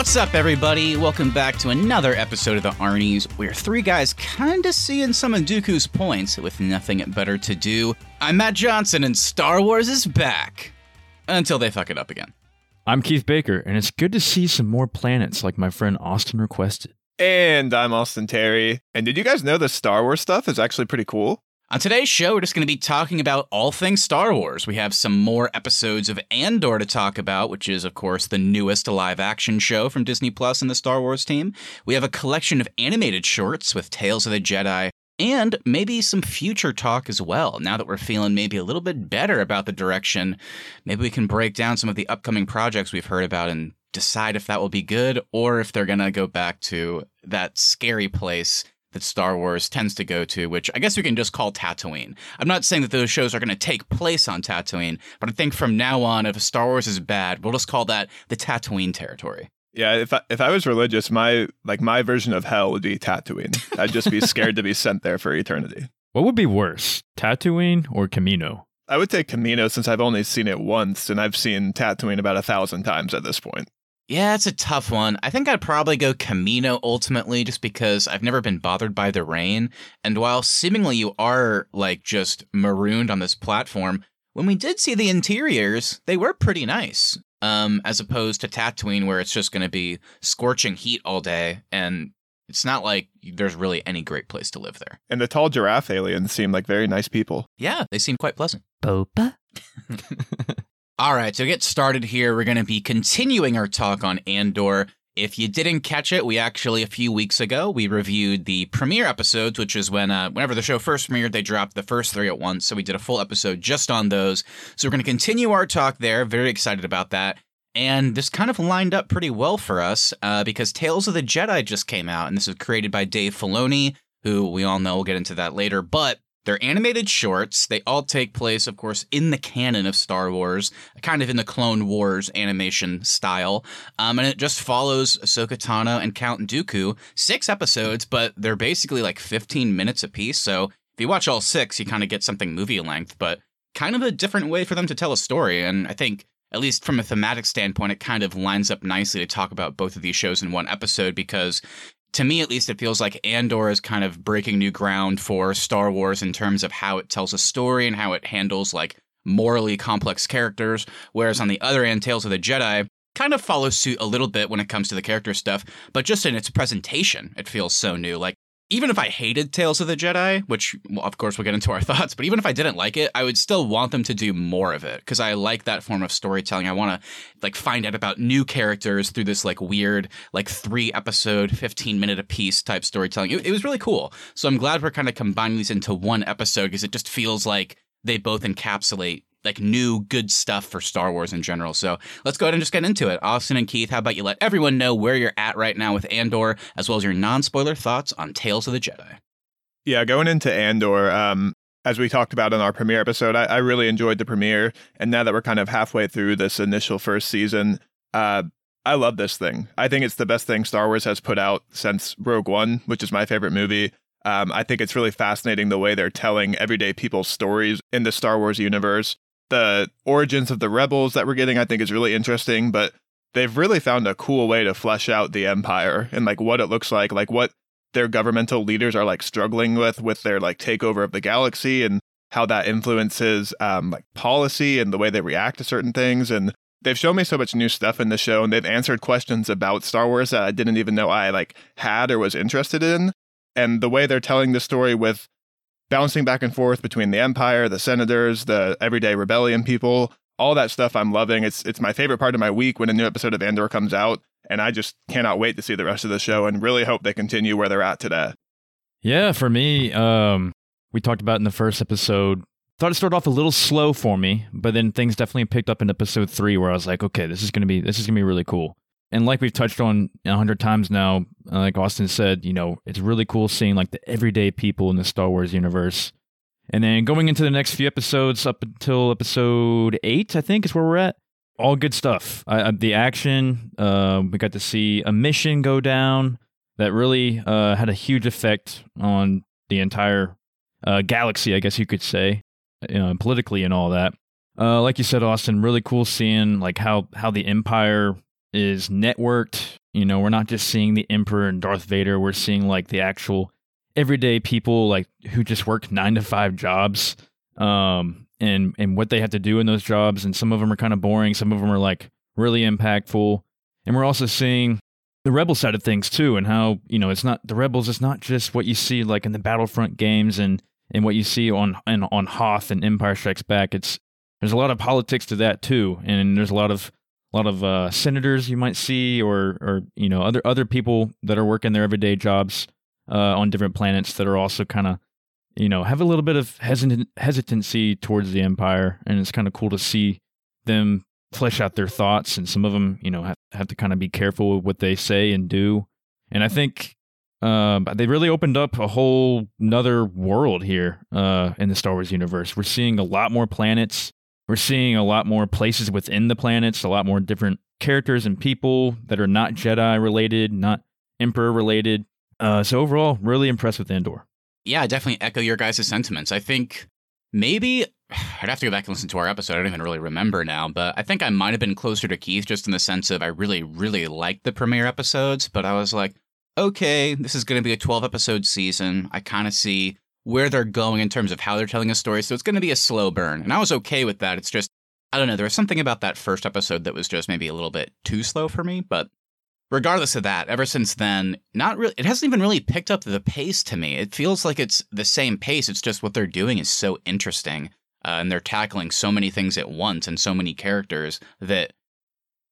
What's up, everybody? Welcome back to another episode of the Arnie's, where three guys kinda seeing some of Dooku's points with nothing better to do. I'm Matt Johnson, and Star Wars is back. Until they fuck it up again. I'm Keith Baker, and it's good to see some more planets like my friend Austin requested. And I'm Austin Terry. And did you guys know the Star Wars stuff is actually pretty cool? On today's show, we're just going to be talking about all things Star Wars. We have some more episodes of Andor to talk about, which is, of course, the newest live action show from Disney Plus and the Star Wars team. We have a collection of animated shorts with Tales of the Jedi, and maybe some future talk as well. Now that we're feeling maybe a little bit better about the direction, maybe we can break down some of the upcoming projects we've heard about and decide if that will be good or if they're going to go back to that scary place that Star Wars tends to go to, which I guess we can just call Tatooine. I'm not saying that those shows are going to take place on Tatooine, but I think from now on, if Star Wars is bad, we'll just call that the Tatooine territory. Yeah, if I, if I was religious, my like my version of hell would be Tatooine. I'd just be scared to be sent there for eternity. What would be worse, Tatooine or Kamino? I would take Kamino since I've only seen it once, and I've seen Tatooine about a thousand times at this point. Yeah, it's a tough one. I think I'd probably go Kamino ultimately just because I've never been bothered by the rain. And while seemingly you are like just marooned on this platform, when we did see the interiors, they were pretty nice. Um, as opposed to Tatooine where it's just going to be scorching heat all day and it's not like there's really any great place to live there. And the tall giraffe aliens seem like very nice people. Yeah, they seem quite pleasant. Boba? All right, to get started here, we're going to be continuing our talk on Andor. If you didn't catch it, we actually a few weeks ago we reviewed the premiere episodes, which is when uh, whenever the show first premiered, they dropped the first three at once. So we did a full episode just on those. So we're going to continue our talk there. Very excited about that. And this kind of lined up pretty well for us uh, because Tales of the Jedi just came out, and this is created by Dave Filoni, who we all know. We'll get into that later, but they're animated shorts. They all take place, of course, in the canon of Star Wars, kind of in the Clone Wars animation style. Um, and it just follows Ahsoka Tano and Count Dooku. Six episodes, but they're basically like 15 minutes apiece. So if you watch all six, you kind of get something movie length, but kind of a different way for them to tell a story. And I think at least from a thematic standpoint, it kind of lines up nicely to talk about both of these shows in one episode because to me at least it feels like andor is kind of breaking new ground for star wars in terms of how it tells a story and how it handles like morally complex characters whereas on the other end tales of the jedi kind of follows suit a little bit when it comes to the character stuff but just in its presentation it feels so new. Like even if I hated Tales of the Jedi, which well, of course we'll get into our thoughts, but even if I didn't like it, I would still want them to do more of it because I like that form of storytelling. I want to like find out about new characters through this like weird like three episode, fifteen minute a piece type storytelling. It, it was really cool. So I'm glad we're kind of combining these into one episode because it just feels like they both encapsulate like new good stuff for Star Wars in general. So let's go ahead and just get into it. Austin and Keith, how about you let everyone know where you're at right now with Andor, as well as your non-spoiler thoughts on Tales of the Jedi. Yeah, going into Andor, um, as we talked about in our premiere episode, I, I, really enjoyed the premiere, and now that we're kind of halfway through this initial first season, uh, I love this thing. I think it's the best thing Star Wars has put out since Rogue One, which is my favorite movie. Um, I think it's really fascinating the way they're telling everyday people's stories in the Star Wars universe the origins of the rebels that we're getting, I think, is really interesting. But they've really found a cool way to flesh out the empire and like what it looks like, like what their governmental leaders are like struggling with with their like takeover of the galaxy and how that influences um, like policy and the way they react to certain things and they've shown me so much new stuff in the show and they've answered questions about Star Wars that I didn't even know I like had or was interested in and the way they're telling the story with bouncing back and forth between the Empire, the Senators, the everyday rebellion people, all that stuff I'm loving. It's it's my favorite part of my week when a new episode of Andor comes out, and I just cannot wait to see the rest of the show and really hope they continue where they're at today. Yeah, for me, um, we talked about in the first episode. Thought it started off a little slow for me, but then things definitely picked up in episode three, where I was like, okay, this is gonna be this is gonna be really cool and like we've touched on a hundred times now, uh, like Austin said, you know, it's really cool seeing like the everyday people in the Star Wars universe. And then going into the next few episodes, up until episode eight, I think is where we're at. All good stuff. The action, uh, we got to see a mission go down that really uh, had a huge effect on the entire uh, galaxy, I guess you could say, you know, politically and all that. Uh, like you said, Austin, really cool seeing like how how the Empire is networked You know, we're not just seeing the Emperor and Darth Vader. We're seeing like the actual everyday people, like who just work nine to five jobs, um, and and what they have to do in those jobs. And some of them are kind of boring. Some of them are like really impactful. And we're also seeing the rebel side of things too, and how you know it's not the rebels. It's not just what you see like in the Battlefront games and and what you see on and on Hoth and Empire Strikes Back. It's there's a lot of politics to that too, and there's a lot of a lot of uh, senators you might see, or or you know other other people that are working their everyday jobs uh, on different planets that are also kind of you know have a little bit of hesitant hesitancy towards the Empire, and it's kind of cool to see them flesh out their thoughts, and some of them you know have, have to kind of be careful with what they say and do. And I think uh, they really opened up a whole another world here uh, in the Star Wars universe. We're seeing a lot more planets. We're seeing a lot more places within the planets, a lot more different characters and people that are not Jedi related, not Emperor related. Uh, so overall, really impressed with Andor. Yeah, I definitely echo your guys' sentiments. I think maybe I'd have to go back and listen to our episode. I don't even really remember now, but I think I might have been closer to Keith just in the sense of I really, really liked the premiere episodes, but I was like, okay, this is going to be a 12 episode season. I kind of see where they're going in terms of how they're telling a story, so it's going to be a slow burn. And I was okay with that. It's just, I don't know, there was something about that first episode that was just maybe a little bit too slow for me, but regardless of that, ever since then, not really it hasn't even really picked up the pace to me. It feels like it's the same pace. It's just what they're doing is so interesting. Uh, and they're tackling so many things at once and so many characters that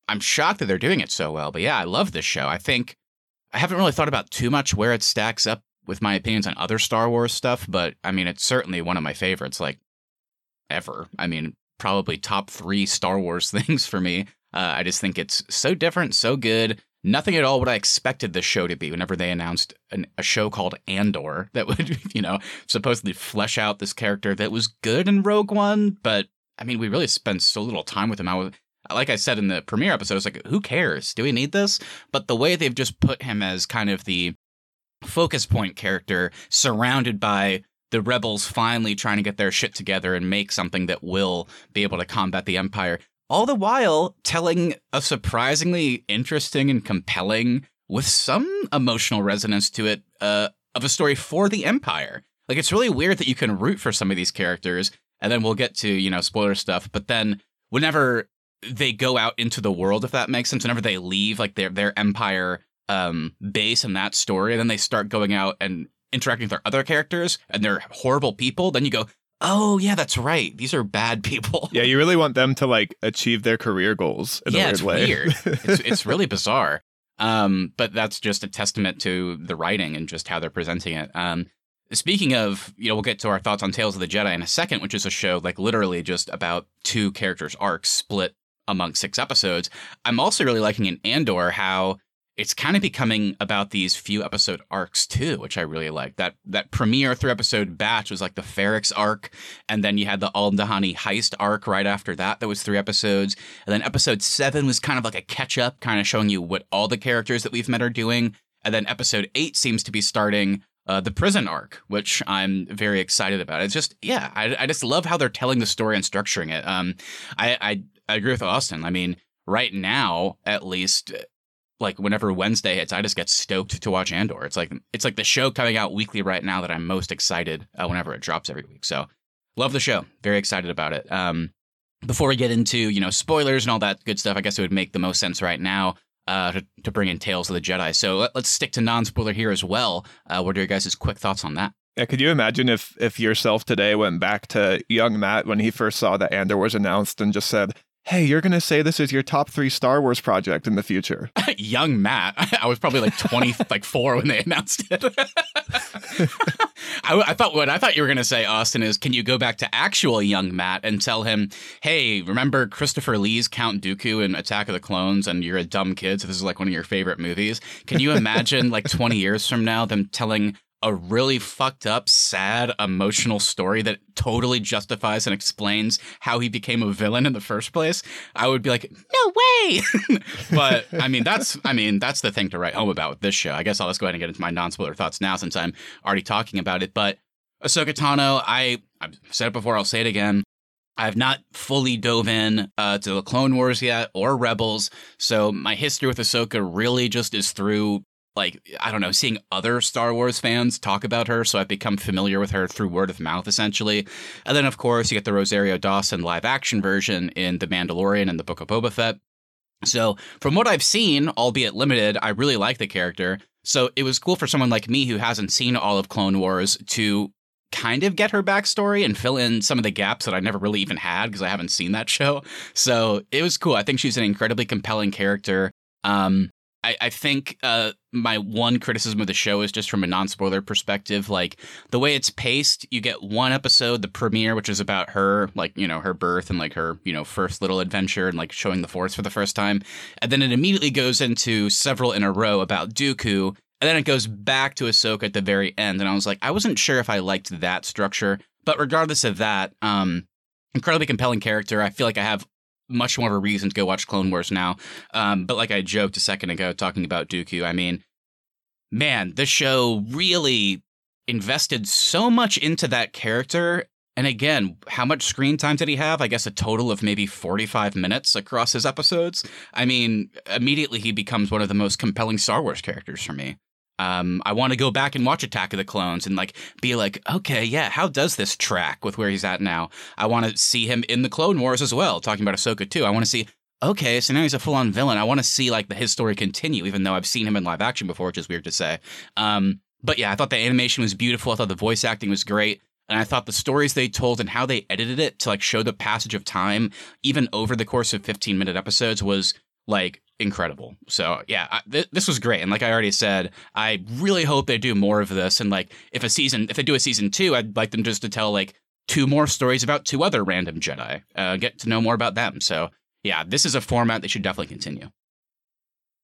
I'm shocked that they're doing it so well. But yeah, I love this show. I think I haven't really thought about too much where it stacks up with my opinions on other Star Wars stuff, but I mean, it's certainly one of my favorites, like ever. I mean, probably top three Star Wars things for me. Uh, I just think it's so different, so good. Nothing at all what I expected the show to be whenever they announced an, a show called Andor that would, you know, supposedly flesh out this character that was good in Rogue One, but I mean, we really spent so little time with him. I was, like I said in the premiere episode, I was like, who cares? Do we need this? But the way they've just put him as kind of the focus point character surrounded by the rebels finally trying to get their shit together and make something that will be able to combat the empire all the while telling a surprisingly interesting and compelling with some emotional resonance to it uh, of a story for the empire. Like it's really weird that you can root for some of these characters and then we'll get to you know spoiler stuff but then whenever they go out into the world if that makes sense whenever they leave like their their empire um, base in that story, and then they start going out and interacting with their other characters, and they're horrible people, then you go, oh yeah, that's right. These are bad people. Yeah, you really want them to like achieve their career goals in yeah, a weird it's way. weird. it's, it's really bizarre. Um, but that's just a testament to the writing and just how they're presenting it. Um, speaking of, you know, we'll get to our thoughts on Tales of the Jedi in a second, which is a show like literally just about two characters' arcs split among six episodes. I'm also really liking in Andor how it's kind of becoming about these few episode arcs too, which I really like. That that premiere three episode batch was like the Ferrix arc, and then you had the Aldhani heist arc right after that. That was three episodes, and then episode seven was kind of like a catch up, kind of showing you what all the characters that we've met are doing, and then episode eight seems to be starting. Uh, the prison arc, which I'm very excited about. It's just, yeah, I, I just love how they're telling the story and structuring it. Um, I, I, I agree with Austin. I mean, right now, at least, like whenever Wednesday hits, I just get stoked to watch Andor. It's like it's like the show coming out weekly right now that I'm most excited uh, whenever it drops every week. So love the show, very excited about it. Um, before we get into you know spoilers and all that good stuff, I guess it would make the most sense right now uh, to, to bring in Tales of the Jedi. So let, us stick to non spoiler here as well. Uh, what are your guys' quick thoughts on that? Yeah, could you imagine if if yourself today went back to young Matt when he first saw that Andor was announced and just said, hey, you're going to say this is your top three Star Wars project in the future. Young Matt. I was probably like 20, like four when they announced it. I, I, thought what I thought you were going to say, Austin, is can you go back to actual young Matt and tell him, hey, remember Christopher Lee's Count Dooku in Attack of the Clones and you're a dumb kid, so this is like one of your favorite movies? Can you imagine like 20 years from now them telling a really fucked up, sad, emotional story that totally justifies and explains how he became a villain in the first place, I would be like, no way. but I mean, that's I mean, that's the thing to write home about with this show. I guess I'll just go ahead and get into my non-spoiler thoughts now since I'm already talking about it. But Ahsoka Tano, I I've said it before, I'll say it again. I've not fully dove in uh, to the Clone Wars yet or Rebels, so my history with Ahsoka really just is through like I don't know, seeing other Star Wars fans talk about her, so I've become familiar with her through word of mouth essentially. And then of course you get the Rosario Dawson live action version in The Mandalorian and the Book of Boba Fett. So from what I've seen, albeit limited, I really like the character. So it was cool for someone like me who hasn't seen all of Clone Wars to kind of get her backstory and fill in some of the gaps that I never really even had because I haven't seen that show. So it was cool. I think she's an incredibly compelling character. Um, I, I think uh, my one criticism of the show is just from a non spoiler perspective. Like the way it's paced, you get one episode, the premiere, which is about her, like, you know, her birth and like her, you know, first little adventure and like showing the force for the first time. And then it immediately goes into several in a row about Dooku and then it goes back to Ahsoka at the very end. And I was like, I wasn't sure if I liked that structure. But regardless of that, um, incredibly compelling character. I feel like I have much more of a reason to go watch Clone Wars now. Um, but like I joked a second ago talking about Dooku, I mean, man, the show really invested so much into that character. And again, how much screen time did he have? I guess a total of maybe 45 minutes across his episodes. I mean, immediately he becomes one of the most compelling Star Wars characters for me. Um, I want to go back and watch Attack of the Clones and like be like, okay, yeah, how does this track with where he's at now? I want to see him in the Clone Wars as well, talking about Ahsoka too. I want to see, okay, so now he's a full on villain. I want to see like the his story continue, even though I've seen him in live action before, which is weird to say. Um, but yeah, I thought the animation was beautiful. I thought the voice acting was great. And I thought the stories they told and how they edited it to like show the passage of time, even over the course of 15 minute episodes, was like incredible. So yeah, I, th- this was great. And like I already said, I really hope they do more of this. And like if a season, if they do a season two, I'd like them just to tell like two more stories about two other random Jedi, uh, get to know more about them. So yeah, this is a format they should definitely continue.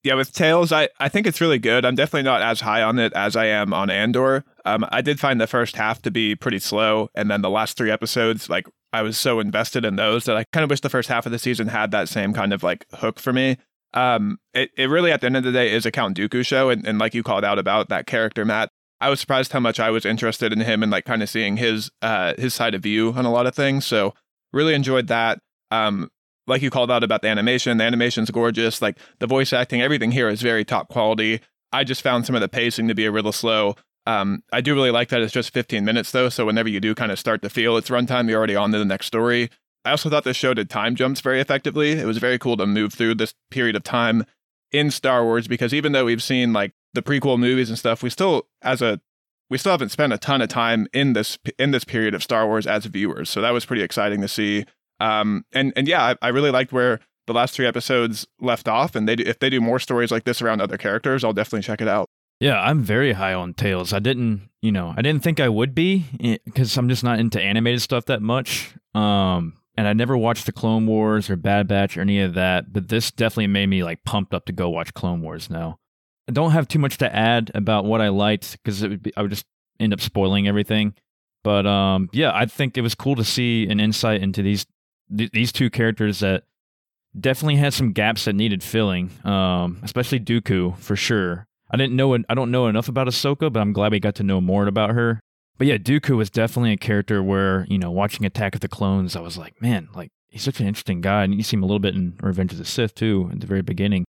Yeah, with Tales, I, I think it's really good. I'm definitely not as high on it as I am on Andor. Um, I did find the first half to be pretty slow, and then the last three episodes, like I was so invested in those that I kind of wish the first half of the season had that same kind of like hook for me um, it, it really at the end of the day is a Count Dooku show, and, and like you called out about that character, Matt. I was surprised how much I was interested in him and like kind of seeing his uh his side of view on a lot of things. So really enjoyed that. Um, like you called out about the animation, the animation's gorgeous. Like the voice acting, everything here is very top quality. I just found some of the pacing to be a little slow. Um, I do really like that it's just 15 minutes though, so whenever you do kind of start to feel its runtime, you're already on to the next story. I also thought this show did time jumps very effectively. It was very cool to move through this period of time in Star Wars because even though we've seen like the prequel movies and stuff, we still as a we still haven't spent a ton of time in this in this period of Star Wars as viewers. So that was pretty exciting to see. Um, and and yeah, I, I really liked where the last three episodes left off. And they do, if they do more stories like this around other characters, I'll definitely check it out. Yeah, I'm very high on Tales. I didn't, you know, I didn't think I would be because I'm just not into animated stuff that much. Um, and I never watched the Clone Wars or Bad Batch or any of that, but this definitely made me like pumped up to go watch Clone Wars now. I don't have too much to add about what I liked because I would just end up spoiling everything. But um, yeah, I think it was cool to see an insight into these th- these two characters that definitely had some gaps that needed filling, um, especially Dooku for sure. I didn't know I don't know enough about Ahsoka, but I'm glad we got to know more about her. But yeah, Dooku was definitely a character where, you know, watching Attack of the Clones, I was like, man, like he's such an interesting guy. And you see him a little bit in Revenge of the Sith too, at the very beginning.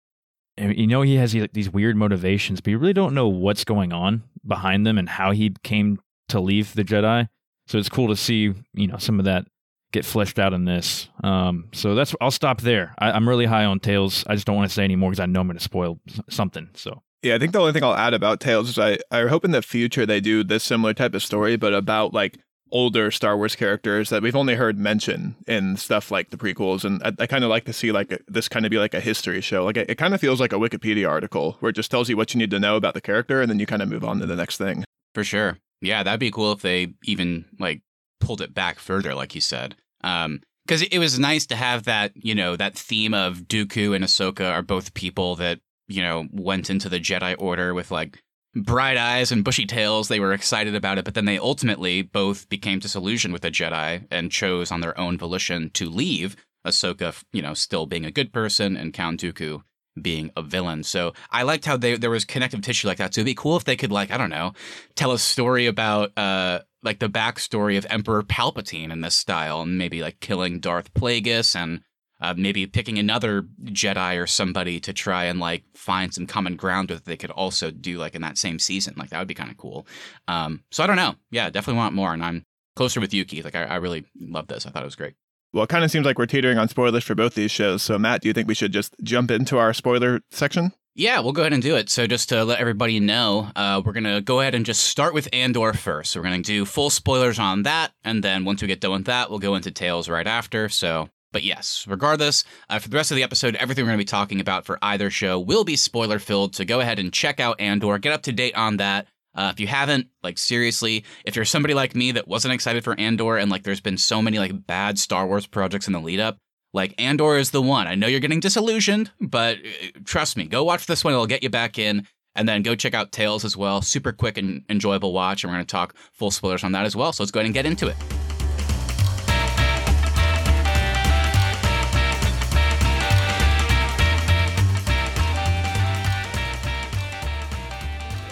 And you know he has these weird motivations, but you really don't know what's going on behind them and how he came to leave the Jedi. So it's cool to see, you know, some of that get fleshed out in this. Um, so that's I'll stop there. I, am really high on Tales. I just don't want to say any more because I know I'm going to spoil something. So yeah, I think the only thing I'll add about Tales is I, I hope in the future they do this similar type of story, but about like older Star Wars characters that we've only heard mention in stuff like the prequels. And I, I kind of like to see like a, this kind of be like a history show. Like it, it kind of feels like a Wikipedia article where it just tells you what you need to know about the character and then you kind of move on to the next thing. For sure. Yeah, that'd be cool if they even like pulled it back further, like you said. Um, because it was nice to have that, you know, that theme of Dooku and Ahsoka are both people that you know, went into the Jedi Order with like bright eyes and bushy tails. They were excited about it, but then they ultimately both became disillusioned with the Jedi and chose on their own volition to leave. Ahsoka, you know, still being a good person, and Count Dooku being a villain. So I liked how they, there was connective tissue like that. So it'd be cool if they could, like, I don't know, tell a story about uh, like the backstory of Emperor Palpatine in this style, and maybe like killing Darth Plagueis and uh, maybe picking another Jedi or somebody to try and like find some common ground with. They could also do like in that same season. Like that would be kind of cool. Um, so I don't know. Yeah, definitely want more. And I'm closer with you, Keith. Like I, I really love this. I thought it was great. Well, it kind of seems like we're teetering on spoilers for both these shows. So, Matt, do you think we should just jump into our spoiler section? Yeah, we'll go ahead and do it. So, just to let everybody know, uh, we're going to go ahead and just start with Andor first. So, we're going to do full spoilers on that. And then once we get done with that, we'll go into Tales right after. So, but yes, regardless, uh, for the rest of the episode, everything we're going to be talking about for either show will be spoiler filled. So, go ahead and check out Andor, get up to date on that. Uh, if you haven't, like seriously, if you're somebody like me that wasn't excited for Andor and like there's been so many like bad Star Wars projects in the lead up, like Andor is the one. I know you're getting disillusioned, but uh, trust me, go watch this one. It'll get you back in. And then go check out Tales as well. Super quick and enjoyable watch. And we're going to talk full spoilers on that as well. So let's go ahead and get into it.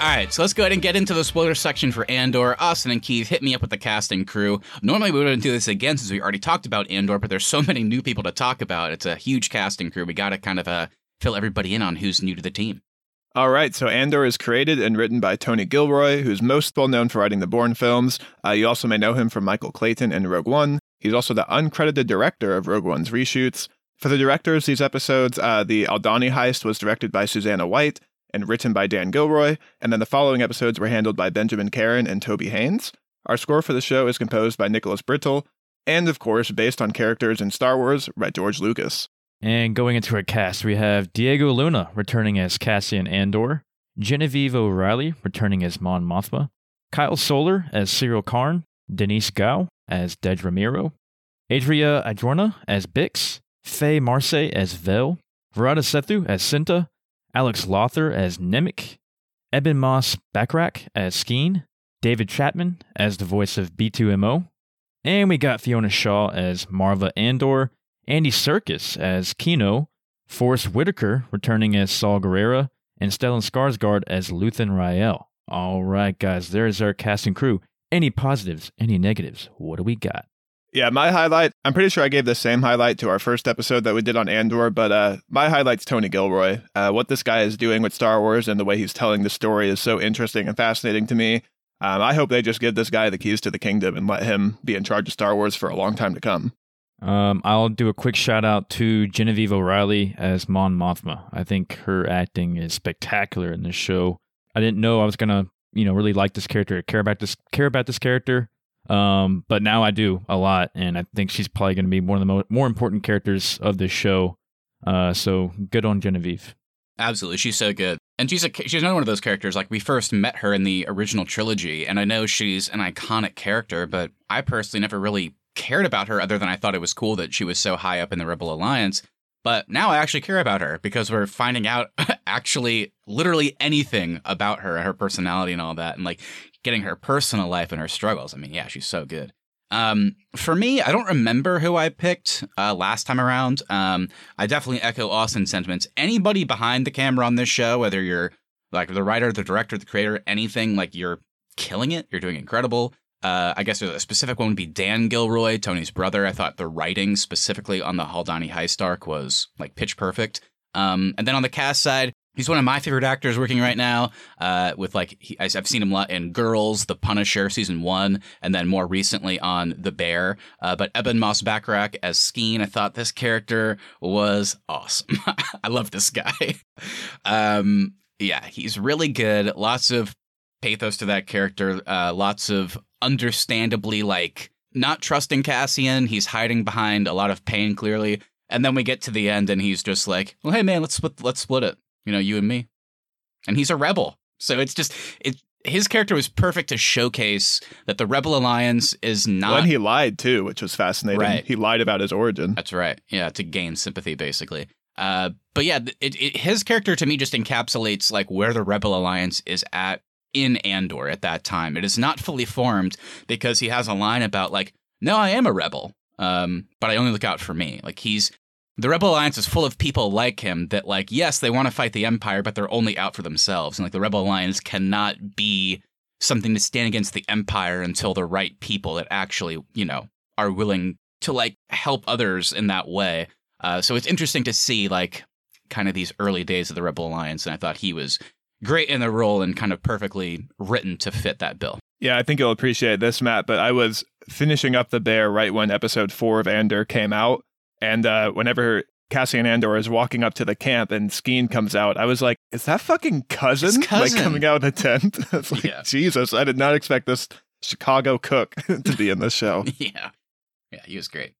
All right, so let's go ahead and get into the spoiler section for Andor. Austin and Keith, hit me up with the cast and crew. Normally, we wouldn't do this again since we already talked about Andor, but there's so many new people to talk about. It's a huge cast and crew. We got to kind of uh, fill everybody in on who's new to the team. All right, so Andor is created and written by Tony Gilroy, who's most well known for writing the Bourne films. Uh, you also may know him from Michael Clayton and Rogue One. He's also the uncredited director of Rogue One's reshoots. For the directors, these episodes, uh, the Aldhani heist was directed by Susanna White, and written by Dan Gilroy, and then the following episodes were handled by Benjamin Caron and Toby Haynes. Our score for the show is composed by Nicholas Britell, and of course, based on characters in Star Wars by George Lucas. And going into our cast, we have Diego Luna returning as Cassian Andor, Genevieve O'Reilly returning as Mon Mothma, Kyle Soller as Syril Karn, Denise Gough as Dedra Meero, Adria Arjona as Bix, Faye Marsay as Vel, Varada Sethu as Cinta, Alex Lawther as Nemik, Eben Moss-Bachrach as Skeen, David Chapman as the voice of B2MO, and we got Fiona Shaw as Marva Andor, Andy Serkis as Kino, Forest Whitaker returning as Saw Gerrera, and Stellan Skarsgård as Luthen Rael. All right, guys, there's our casting crew. Any positives, any negatives? What do we got? Yeah, my highlight, I'm pretty sure I gave the same highlight to our first episode that we did on Andor, but uh, my highlight's Tony Gilroy. Uh, what this guy is doing with Star Wars and the way he's telling the story is so interesting and fascinating to me. Um, I hope they just give this guy the keys to the kingdom and let him be in charge of Star Wars for a long time to come. Um, I'll do a quick shout out to Genevieve O'Reilly as Mon Mothma. I think her acting is spectacular in this show. I didn't know I was gonna, you know, really like this character, care about this, care about this character. Um, but now I do a lot, and I think she's probably going to be one of the mo- more important characters of this show. Uh, so good on Genevieve. Absolutely, she's so good, and she's a she's another one of those characters. Like we first met her in the original trilogy, and I know she's an iconic character, but I personally never really cared about her other than I thought it was cool that she was so high up in the Rebel Alliance. But now I actually care about her because we're finding out actually literally anything about her, her personality and all that. And like getting her personal life and her struggles. I mean, yeah, she's so good. Um, for me, I don't remember who I picked uh, last time around. Um, I definitely echo Austin's sentiments. Anybody behind the camera on this show, whether you're like the writer, the director, the creator, anything, like you're killing it. You're doing incredible. Uh, I guess a specific one would be Dan Gilroy, Tony's brother. I thought the writing specifically on the Aldhani heist arc was like pitch perfect. Um, and then on the cast side, He's one of my favorite actors working right now. Uh, with like, he, I've seen him in Girls, The Punisher, season one, and then more recently on The Bear. Uh, but Eben Moss-Bachrach as Skeen, I thought this character was awesome. I love this guy. um, yeah, he's really good. Lots of pathos to that character. Uh, lots of understandably like not trusting Cassian. He's hiding behind a lot of pain, clearly. And then we get to the end, and he's just like, "Well, hey man, let's split, let's split it." You know, you and me. And he's a rebel. So it's just it his character was perfect to showcase that the Rebel Alliance is not. When he lied too, which was fascinating. Right. He lied about his origin. That's right. Yeah, to gain sympathy, basically. Uh, but yeah, it, it, his character to me just encapsulates like where the Rebel Alliance is at in Andor at that time. It is not fully formed because he has a line about like, "No, I am a rebel, um, but I only look out for me." Like he's the Rebel Alliance is full of people like him that, like, yes, they want to fight the Empire, but they're only out for themselves. And, like, the Rebel Alliance cannot be something to stand against the empire until the right people that actually, you know, are willing to like help others in that way. Uh, so it's interesting to see like kind of these early days of the Rebel Alliance, and I thought he was great in the role and kind of perfectly written to fit that bill. Yeah, I think you'll appreciate this, Matt. But I was finishing up the bear right when episode four of Andor came out, and uh, whenever Cassian Andor is walking up to the camp and Skeen comes out, I was like, "Is that fucking cousin, cousin. like coming out of the tent?" it's like Yeah. Jesus, I did not expect this Chicago cook to be in this show. yeah. Yeah, he was great.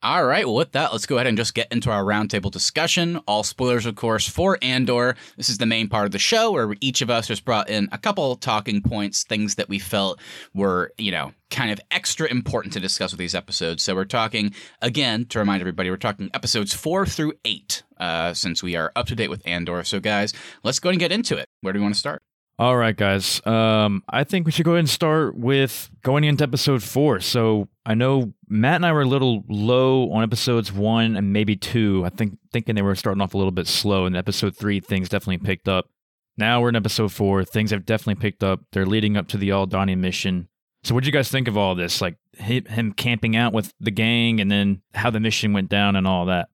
All right, well, with that, let's go ahead and just get into our roundtable discussion. All spoilers, of course, for Andor. This is the main part of the show where each of us just brought in a couple talking points, things that we felt were, you know, kind of extra important to discuss with these episodes. So we're talking, again, to remind everybody, we're talking episodes four through eight, uh, since we are up to date with Andor. So, guys, let's go and get into it. Where do we want to start? All right, guys. Um, I think we should go ahead and start with going into episode four. So I know Matt and I were a little low on episodes one and maybe two. I think thinking they were starting off a little bit slow. In episode three, things definitely picked up. Now we're in episode four. Things have definitely picked up. They're leading up to the Aldhani mission. So what do you guys think of all this? Like him camping out with the gang, and then how the mission went down and all that.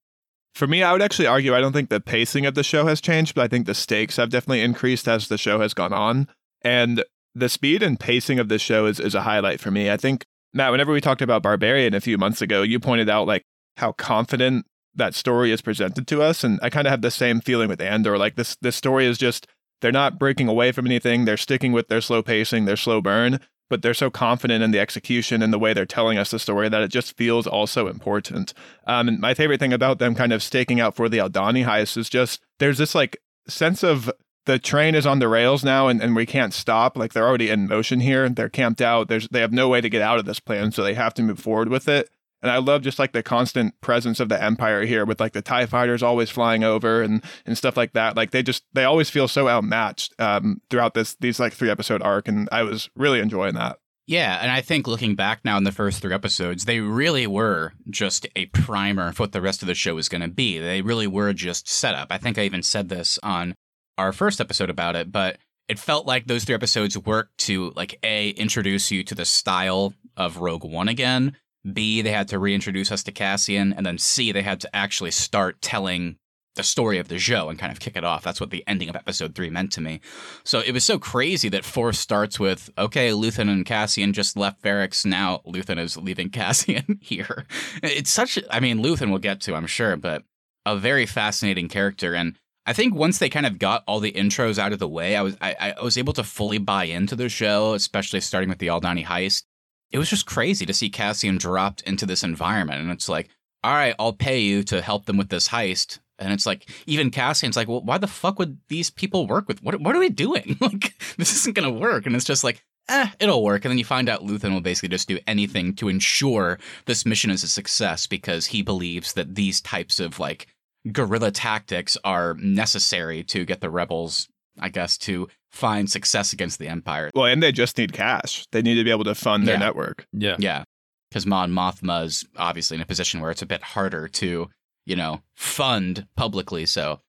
For me, I would actually argue I don't think the pacing of the show has changed, but I think the stakes have definitely increased as the show has gone on. And the speed and pacing of this show is, is a highlight for me. I think, Matt, whenever we talked about Barbarian a few months ago, you pointed out like how confident that story is presented to us. And I kind of have the same feeling with Andor. Like this this story is just they're not breaking away from anything. They're sticking with their slow pacing, their slow burn, but they're so confident in the execution and the way they're telling us the story that it just feels also important. Um, and my favorite thing about them kind of staking out for the Aldhani heist is just there's this like sense of the train is on the rails now and, and we can't stop. Like they're already in motion here. They're camped out. There's they have no way to get out of this plan, so they have to move forward with it. And I love just like the constant presence of the Empire here with like the TIE fighters always flying over and, and stuff like that. Like they just they always feel so outmatched um, throughout this these like three episode arc. And I was really enjoying that. Yeah, and I think looking back now in the first three episodes, they really were just a primer for what the rest of the show is going to be. They really were just setup. I think I even said this on our first episode about it, but it felt like those three episodes worked to like a introduce you to the style of Rogue One again. B they had to reintroduce us to Cassian, and then C they had to actually start telling the story of the show and kind of kick it off. That's what the ending of episode three meant to me. So it was so crazy that four starts with, okay, Luthen and Cassian just left Ferrix. Now Luthen is leaving Cassian here. It's such, I mean, Luthen we'll get to, I'm sure, but a very fascinating character. And I think once they kind of got all the intros out of the way, I was, I, I was able to fully buy into the show, especially starting with the Aldhani heist. It was just crazy to see Cassian dropped into this environment. And it's like, all right, I'll pay you to help them with this heist. And it's like even Cassian's like, well, why the fuck would these people work with? What what are we doing? like this isn't gonna work. And it's just like, eh, it'll work. And then you find out Luthen will basically just do anything to ensure this mission is a success because he believes that these types of like guerrilla tactics are necessary to get the rebels, I guess, to find success against the Empire. Well, and they just need cash. They need to be able to fund their Yeah. network. Yeah. Yeah. Because Mon Mothma is obviously in a position where it's a bit harder to, you know, fund publicly. So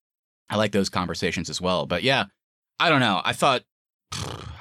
I like those conversations as well. But yeah, I don't know. I thought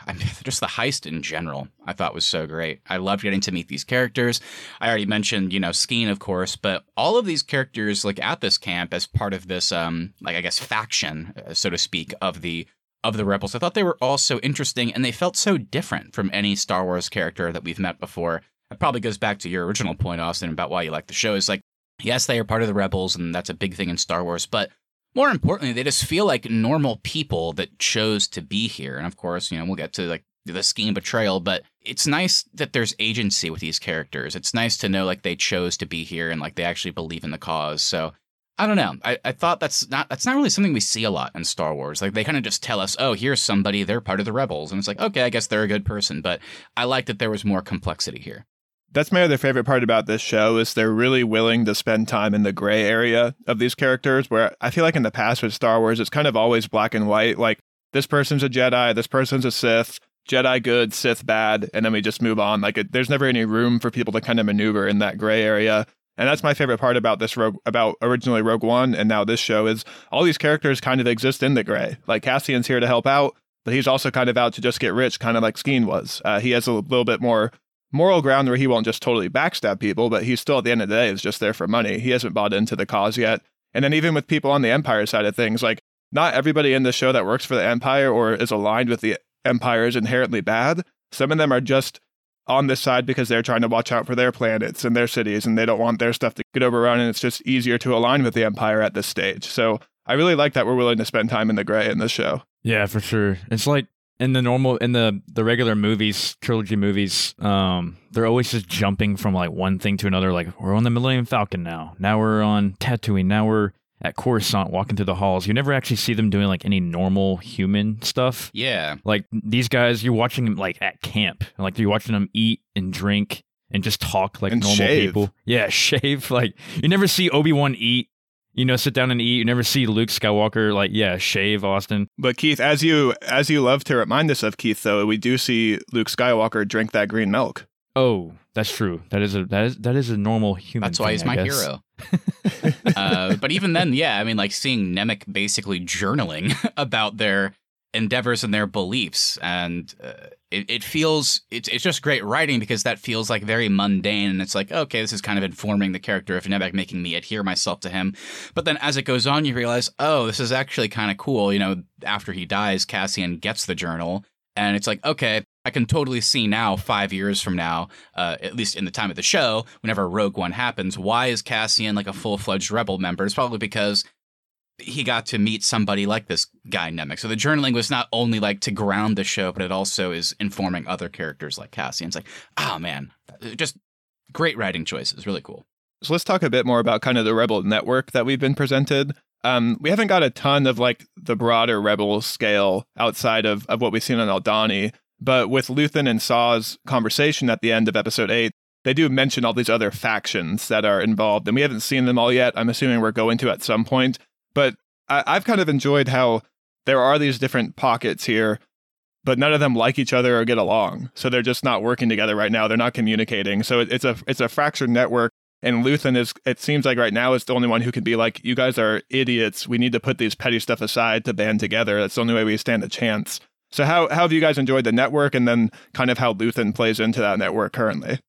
I mean, just the heist in general, I thought was so great. I loved getting to meet these characters. I already mentioned, you know, Skeen, of course, but all of these characters, like at this camp, as part of this, um, like I guess faction, uh, so to speak, of the of the rebels, I thought they were all so interesting, and they felt so different from any Star Wars character that we've met before. It probably goes back to your original point, Austin, about why you like the show. Is like, yes, they are part of the rebels, and that's a big thing in Star Wars, but more importantly, they just feel like normal people that chose to be here. And of course, you know, we'll get to like the Skeen betrayal, but it's nice that there's agency with these characters. It's nice to know like they chose to be here and like they actually believe in the cause. So I don't know. I, I thought that's not that's not really something we see a lot in Star Wars. Like they kind of just tell us, oh, here's somebody, they're part of the rebels. And it's like, okay, I guess they're a good person. But I like that there was more complexity here. That's my other favorite part about this show is they're really willing to spend time in the gray area of these characters where I feel like in the past with Star Wars it's kind of always black and white like this person's a Jedi, this person's a Sith, Jedi good, Sith bad, and then we just move on. Like it, there's never any room for people to kind of maneuver in that gray area. And that's my favorite part about this Rogue, about originally Rogue One and now this show is all these characters kind of exist in the gray. Like Cassian's here to help out, but he's also kind of out to just get rich, kind of like Skeen was. Uh, he has a little bit more moral ground where he won't just totally backstab people, but he's still at the end of the day is just there for money. He hasn't bought into the cause yet. And then even with people on the Empire side of things, like not everybody in the show that works for the Empire or is aligned with the Empire is inherently bad. Some of them are just on this side because they're trying to watch out for their planets and their cities and they don't want their stuff to get overrun and it's just easier to align with the empire at this stage. So I really like that we're willing to spend time in the gray in this show. Yeah, for sure. It's like in the normal in the the regular movies, trilogy movies, um, they're always just jumping from like one thing to another. Like we're on the Millennium Falcon now. Now we're on Tatooine. Now we're at Coruscant walking through the halls. You never actually see them doing like any normal human stuff. Yeah. Like these guys, you're watching them like at camp. Like you're watching them eat and drink and just talk like And normal shave. people. Yeah, shave. Like you never see Obi Wan eat. You know, sit down and eat. You never see Luke Skywalker like yeah, shave Austin. But Keith, as you as you love to remind us of Keith, though, we do see Luke Skywalker drink that green milk. Oh, that's true. That is a that is that is a normal human. That's why thing, he's I my guess. hero. uh, but even then, yeah, I mean, like seeing Nemik basically journaling about their endeavors and their beliefs, and uh, it, it feels it's it's just great writing because that feels like very mundane, and it's like okay, this is kind of informing the character of Nemik, making me adhere myself to him. But then as it goes on, you realize, oh, this is actually kind of cool. You know, after he dies, Cassian gets the journal, and it's like okay. I can totally see now, five years from now, uh, at least in the time of the show, whenever Rogue One happens, why is Cassian like a full fledged rebel member? It's probably because he got to meet somebody like this guy Nemik. So the journaling was not only like to ground the show, but it also is informing other characters like Cassian. It's like, oh man, just great writing choices. Really cool. So let's talk a bit more about kind of the Rebel network that we've been presented. Um, we haven't got a ton of like the broader Rebel scale outside of, of what we've seen on Aldhani, but with Luthen and Saw's conversation at the end of episode eight, they do mention all these other factions that are involved, and we haven't seen them all yet. I'm assuming we're going to at some point. But I, I've kind of enjoyed how there are these different pockets here, but none of them like each other or get along. So they're just not working together right now. They're not communicating. So it, it's a it's a fractured network. And Luthen is, it seems like right now, is the only one who can be like, you guys are idiots. We need to put these petty stuff aside to band together. That's the only way we stand a chance. So, how, how have you guys enjoyed the network and then kind of how Luthen plays into that network currently?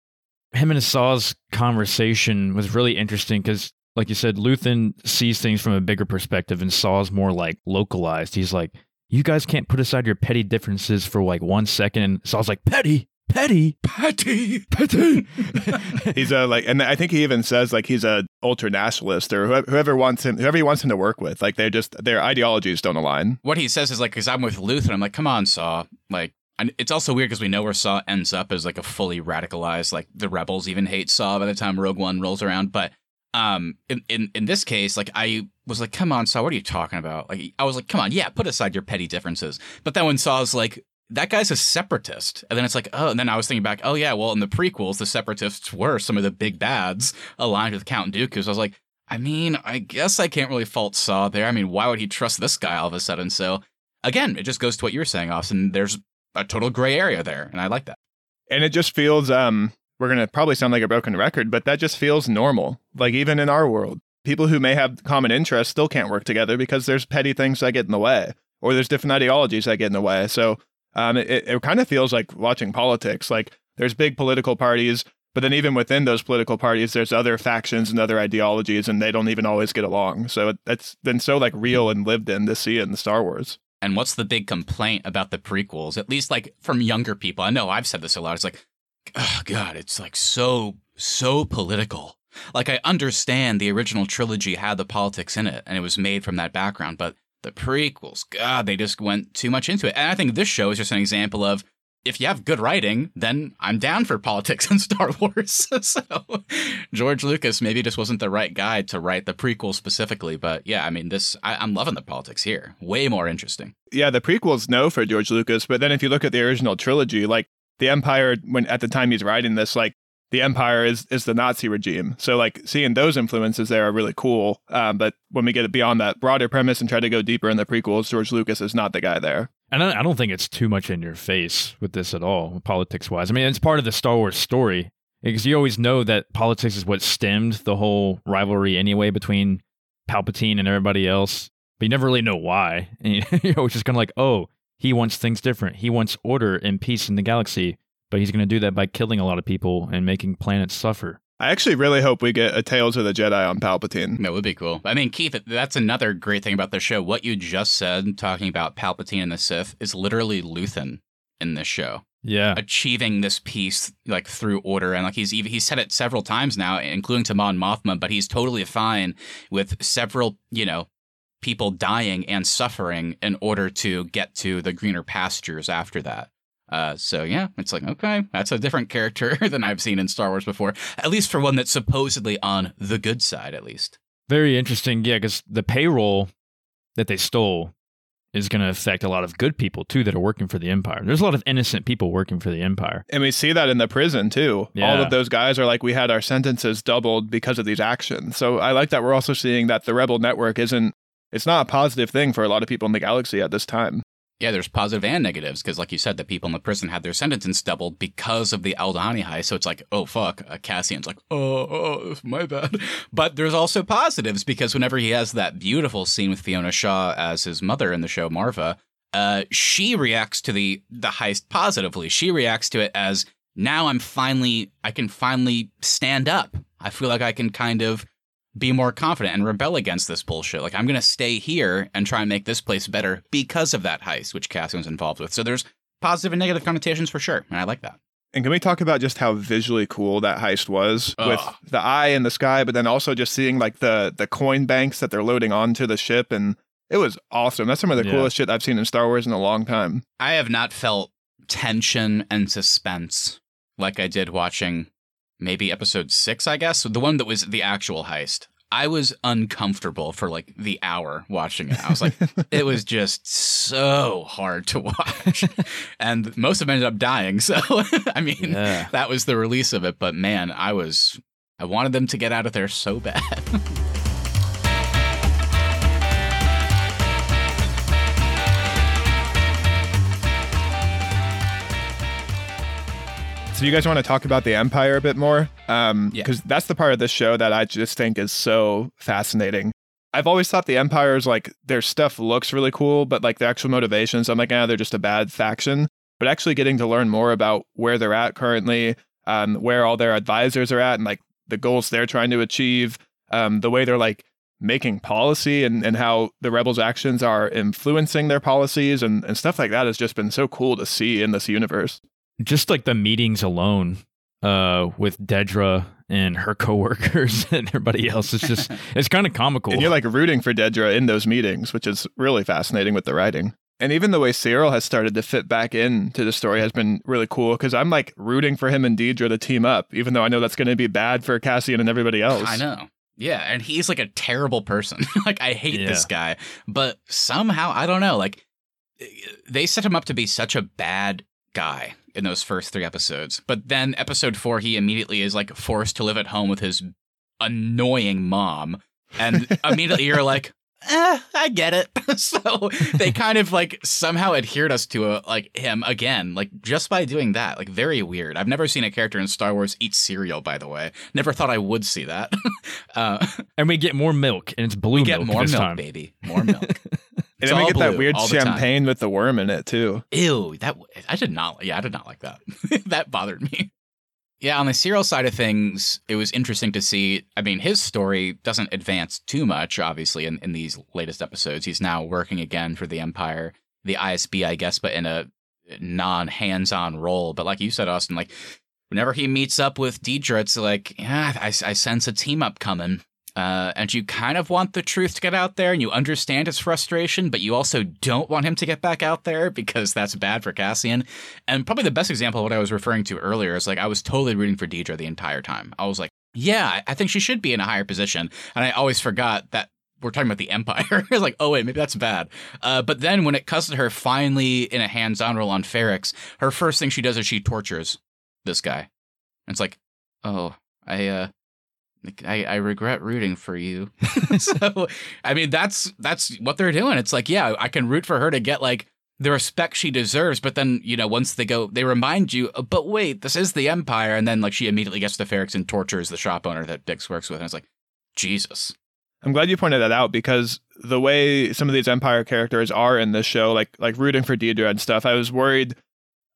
him and Saw's conversation was really interesting because, like you said, Luthen sees things from a bigger perspective, and Saw's more like localized. He's like, "You guys can't put aside your petty differences for like one second. And Saw's like, "Petty, petty, Petty. petty." He's a like, and I think he even says like he's a ultra nationalist or whoever, whoever wants him, whoever he wants him to work with. Like they're just their ideologies don't align. What he says is like, because I'm with Luthen, I'm like, come on, Saw. Like, and it's also weird because we know where Saw ends up as like a fully radicalized, like the rebels even hate Saw by the time Rogue One rolls around. But um, in, in in this case, like I was like, come on, Saw, what are you talking about? Like, I was like, come on, yeah, put aside your petty differences. But then when Saw's like, that guy's a separatist, and then it's like, oh, and then I was thinking back, oh yeah, well in the prequels, the separatists were some of the big bads aligned with Count Dooku. So I was like. I mean, I guess I can't really fault Saw there. I mean, why would he trust this guy all of a sudden? So, again, it just goes to what you were saying, Austin. There's a total gray area there, and I like that. And it just feels um we're gonna probably sound like a broken record, but that just feels normal. Like even in our world, people who may have common interests still can't work together because there's petty things that get in the way, or there's different ideologies that get in the way. So um, it, it kind of feels like watching politics. Like there's big political parties, but then even within those political parties, there's other factions and other ideologies, and they don't even always get along. So it, it's been so like real and lived in to see it in Star Wars. And what's the big complaint about the prequels? At least like from younger people. I know I've said this a lot. It's like, oh god, it's like so so political. Like I understand the original trilogy had the politics in it and it was made from that background, but the prequels, god, they just went too much into it. And I think this show is just an example of if you have good writing, then I'm down for politics in Star Wars. so George Lucas maybe just wasn't the right guy to write the prequel specifically, but yeah, I mean this I, I'm loving the politics here. Way more interesting. yeah, the prequels no for George Lucas, but then if you look at the original trilogy, like the Empire, when at the time he's writing this, like the Empire is is the Nazi regime. So like seeing those influences there are really cool. Um, but when we get beyond that broader premise and try to go deeper in the prequels, George Lucas is not the guy there. And I don't think it's too much in your face with this at all, politics wise. I mean, it's part of the Star Wars story because you always know that politics is what stemmed the whole rivalry anyway between Palpatine and everybody else. But you never really know why. And you know, it's just kind of like, oh, He wants things different. He wants order and peace in the galaxy, but he's going to do that by killing a lot of people and making planets suffer. I actually really hope we get a Tales of the Jedi on Palpatine. That would be cool. I mean, Keith, that's another great thing about the show. What you just said, talking about Palpatine and the Sith, is literally Luthen in this show. Yeah. achieving this peace like through order and like he's even he's said it several times now including to Mon Mothma but he's totally fine with several you know people dying and suffering in order to get to the greener pastures after that uh, so yeah it's like okay that's a different character than I've seen in Star Wars before at least for one that's supposedly on the good side at least Very interesting. Yeah, because the payroll that they stole is going to affect a lot of good people too that are working for the Empire. There's a lot of innocent people working for the Empire. And we see that in the prison too. All of those guys are like, we had our sentences doubled because of these actions. So I like that we're also seeing that the Rebel Network isn't, it's not a positive thing for a lot of people in the galaxy at this time. Yeah, there's positive and negatives because, like you said, the people in the prison had their sentences doubled because of the Aldhani heist. So it's like, oh fuck, uh, Cassian's like, oh, oh, my bad. But there's also positives because whenever he has that beautiful scene with Fiona Shaw as his mother in the show Marva, uh, she reacts to the the heist positively. She reacts to it as now I'm finally, I can finally stand up. I feel like I can kind of be more confident and rebel against this bullshit. Like I'm gonna stay here and try and make this place better because of that heist, which Cassian was involved with. So there's positive and negative connotations for sure, and I like that. And can we talk about just how visually cool that heist was with the eye in the sky, but then also just seeing like the the coin banks that they're loading onto the ship, and it was awesome. That's some of the Yeah. coolest shit I've seen in Star Wars in a long time. I have not felt tension and suspense like I did watching maybe episode six, I guess, the one that was the actual heist. I was uncomfortable for like the hour watching it. I was like, it was just so hard to watch. and most of them ended up dying. So, I mean, Yeah. that was the release of it. But man, I was, I wanted them to get out of there so bad. So you guys want to talk about the Empire a bit more? Um, Yeah. because that's the part of this show that I just think is so fascinating. I've always thought the Empire is like their stuff looks really cool, but like the actual motivations, I'm like, ah, they're just a bad faction. But actually getting to learn more about where they're at currently, um, where all their advisors are at, and like the goals they're trying to achieve, um, the way they're like making policy and, and how the rebels' actions are influencing their policies and, and stuff like that has just been so cool to see in this universe. Just like the meetings alone uh, with Dedra and her coworkers and everybody else, it's just it's kind of comical. And you're like rooting for Dedra in those meetings, which is really fascinating with the writing. And even the way Syril has started to fit back into the story has been really cool because I'm like rooting for him and Dedra to team up, even though I know that's going to be bad for Cassian and everybody else. I know. Yeah, and he's like a terrible person. like I hate Yeah. this guy, but somehow I don't know. Like they set him up to be such a bad guy in those first three episodes, but then episode four, he immediately is like forced to live at home with his annoying mom, and immediately you're like. Eh, I get it. so they kind of like somehow adhered us to a, like him again, like just by doing that. Like very weird. I've never seen a character in Star Wars eat cereal. By the way, never thought I would see that. uh, and we get more milk, and it's blue we get more this milk, time. baby. More milk. And then we get that weird all the time. champagne with the worm in it too. Ew, that I did not. Yeah, I did not like that. that bothered me. Yeah, on the Syril side of things, it was interesting to see. I mean, his story doesn't advance too much, obviously, in, in these latest episodes. He's now working again for the Empire, the ISB, I guess, but in a non hands on role. But like you said, Austin, like whenever he meets up with Dedra, it's like, yeah, I, I sense a team up coming. Uh, and you kind of want the truth to get out there and you understand his frustration, but you also don't want him to get back out there because that's bad for Cassian. And probably the best example of what I was referring to earlier is like I was totally rooting for Dedra the entire time. I was like, yeah, I- think she should be in a higher position. And I always forgot that we're talking about the Empire. it's like, oh wait, maybe that's bad. Uh, but then when it comes to her finally in a hands-on role on Ferrix, her first thing she does is she tortures this guy. And it's like, oh, I uh I, I regret rooting for you. so I mean that's that's what they're doing. It's like, yeah, I can root for her to get like the respect she deserves, but then, you know, once they go they remind you, "Oh, but wait, this is the Empire, and then like she immediately gets to Ferrix and tortures the shop owner that Dix works with, and it's like, Jesus. I'm glad you pointed that out because the way some of these Empire characters are in this show, like like rooting for Dedra and stuff, I was worried.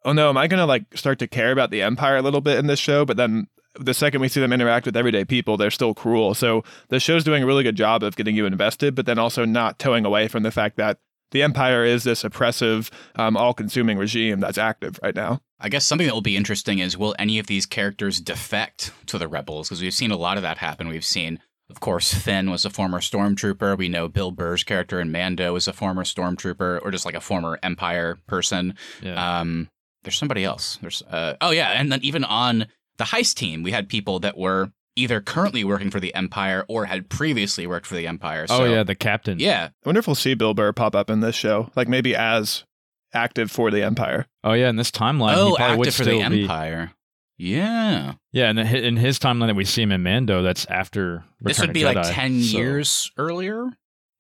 Oh no, am I gonna like start to care about the Empire a little bit in this show? But then the second we see them interact with everyday people, they're still cruel. So the show's doing a really good job of getting you invested, but then also not towing away from the fact that the Empire is this oppressive, um, all-consuming regime that's active right now. I guess something that will be interesting is will any of these characters defect to the rebels? Because we've seen a lot of that happen. We've seen, of course, Finn was a former stormtrooper. We know Bill Burr's character in Mando is a former stormtrooper, or just like a former Empire person. Yeah. Um, there's somebody else. There's uh, oh yeah, and then even on the heist team, we had people that were either currently working for the Empire or had previously worked for the Empire. oh yeah, the captain. yeah. I wonder if we'll see Bill Burr pop up in this show, like maybe as active for the Empire. Oh yeah, in this timeline, he oh, probably would active for still the be. Empire. Yeah, Yeah, and in in his timeline that we see him in Mando, that's after Return this would of be like ten so years earlier,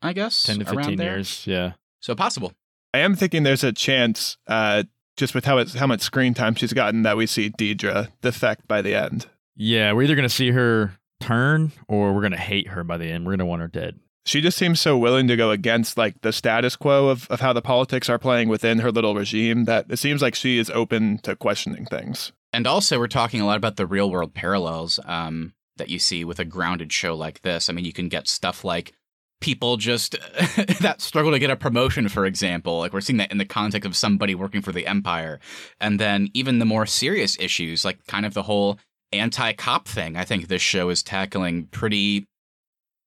I guess. ten to fifteen years. Yeah. So possible. I am thinking there's a chance, uh, just with how it's, how much screen time she's gotten, that we see Dedra defect by the end. Yeah, we're either gonna see her turn or we're gonna hate her by the end. We're gonna want her dead. She just seems so willing to go against like the status quo of, of how the politics are playing within her little regime that it seems like she is open to questioning things. And also, we're talking a lot about the real world parallels um, that you see with a grounded show like this. I mean, you can get stuff like people just that struggle to get a promotion, for example. Like, we're seeing that in the context of somebody working for the Empire. And then even the more serious issues, like kind of the whole anti cop thing, I think this show is tackling pretty.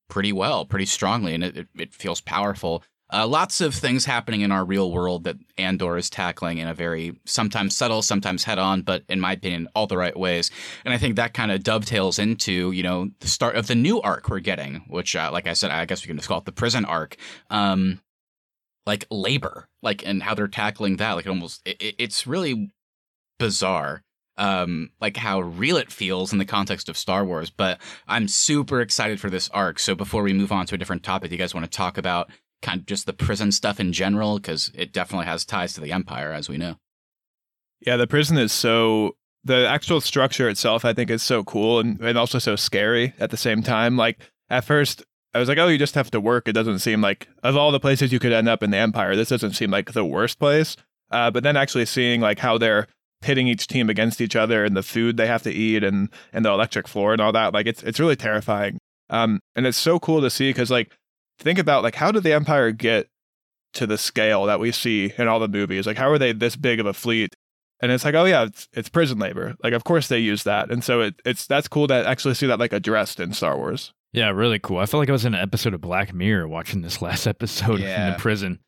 Pretty well, pretty strongly, and it, it, it feels powerful. Uh, lots of things happening in our real world that Andor is tackling in a very sometimes subtle, sometimes head on, but in my opinion, all the right ways. And I think that kind of dovetails into, you know, the start of the new arc we're getting, which, uh, like I said, I guess we can just call it the prison arc. Um, like labor, like, and how they're tackling that. Like, it almost, it, it- it's really bizarre. Um, like how real it feels in the context of Star Wars, but I'm super excited for this arc. So before we move on to a different topic, you guys want to talk about kind of just the prison stuff in general because it definitely has ties to the empire as we know Yeah, the prison is so the actual structure itself I think is so cool and, and also so scary at the same time. Like at first I was like, oh, you just have to work. It doesn't seem like of all the places you could end up in the Empire, this doesn't seem like the worst place. Uh, but then actually seeing like how they're pitting each team against each other and the food they have to eat and and the electric floor and all that, like it's it's really terrifying. Um, and it's so cool to see because like think about like how did the Empire get to the scale that we see in all the movies? Like how are they this big of a fleet? And it's like, oh yeah, it's it's prison labor. Like of course they use that, and so it, it's that's cool to actually see that like addressed in Star Wars. Yeah, really cool. I felt like I was in an episode of Black Mirror watching this last episode in the prison.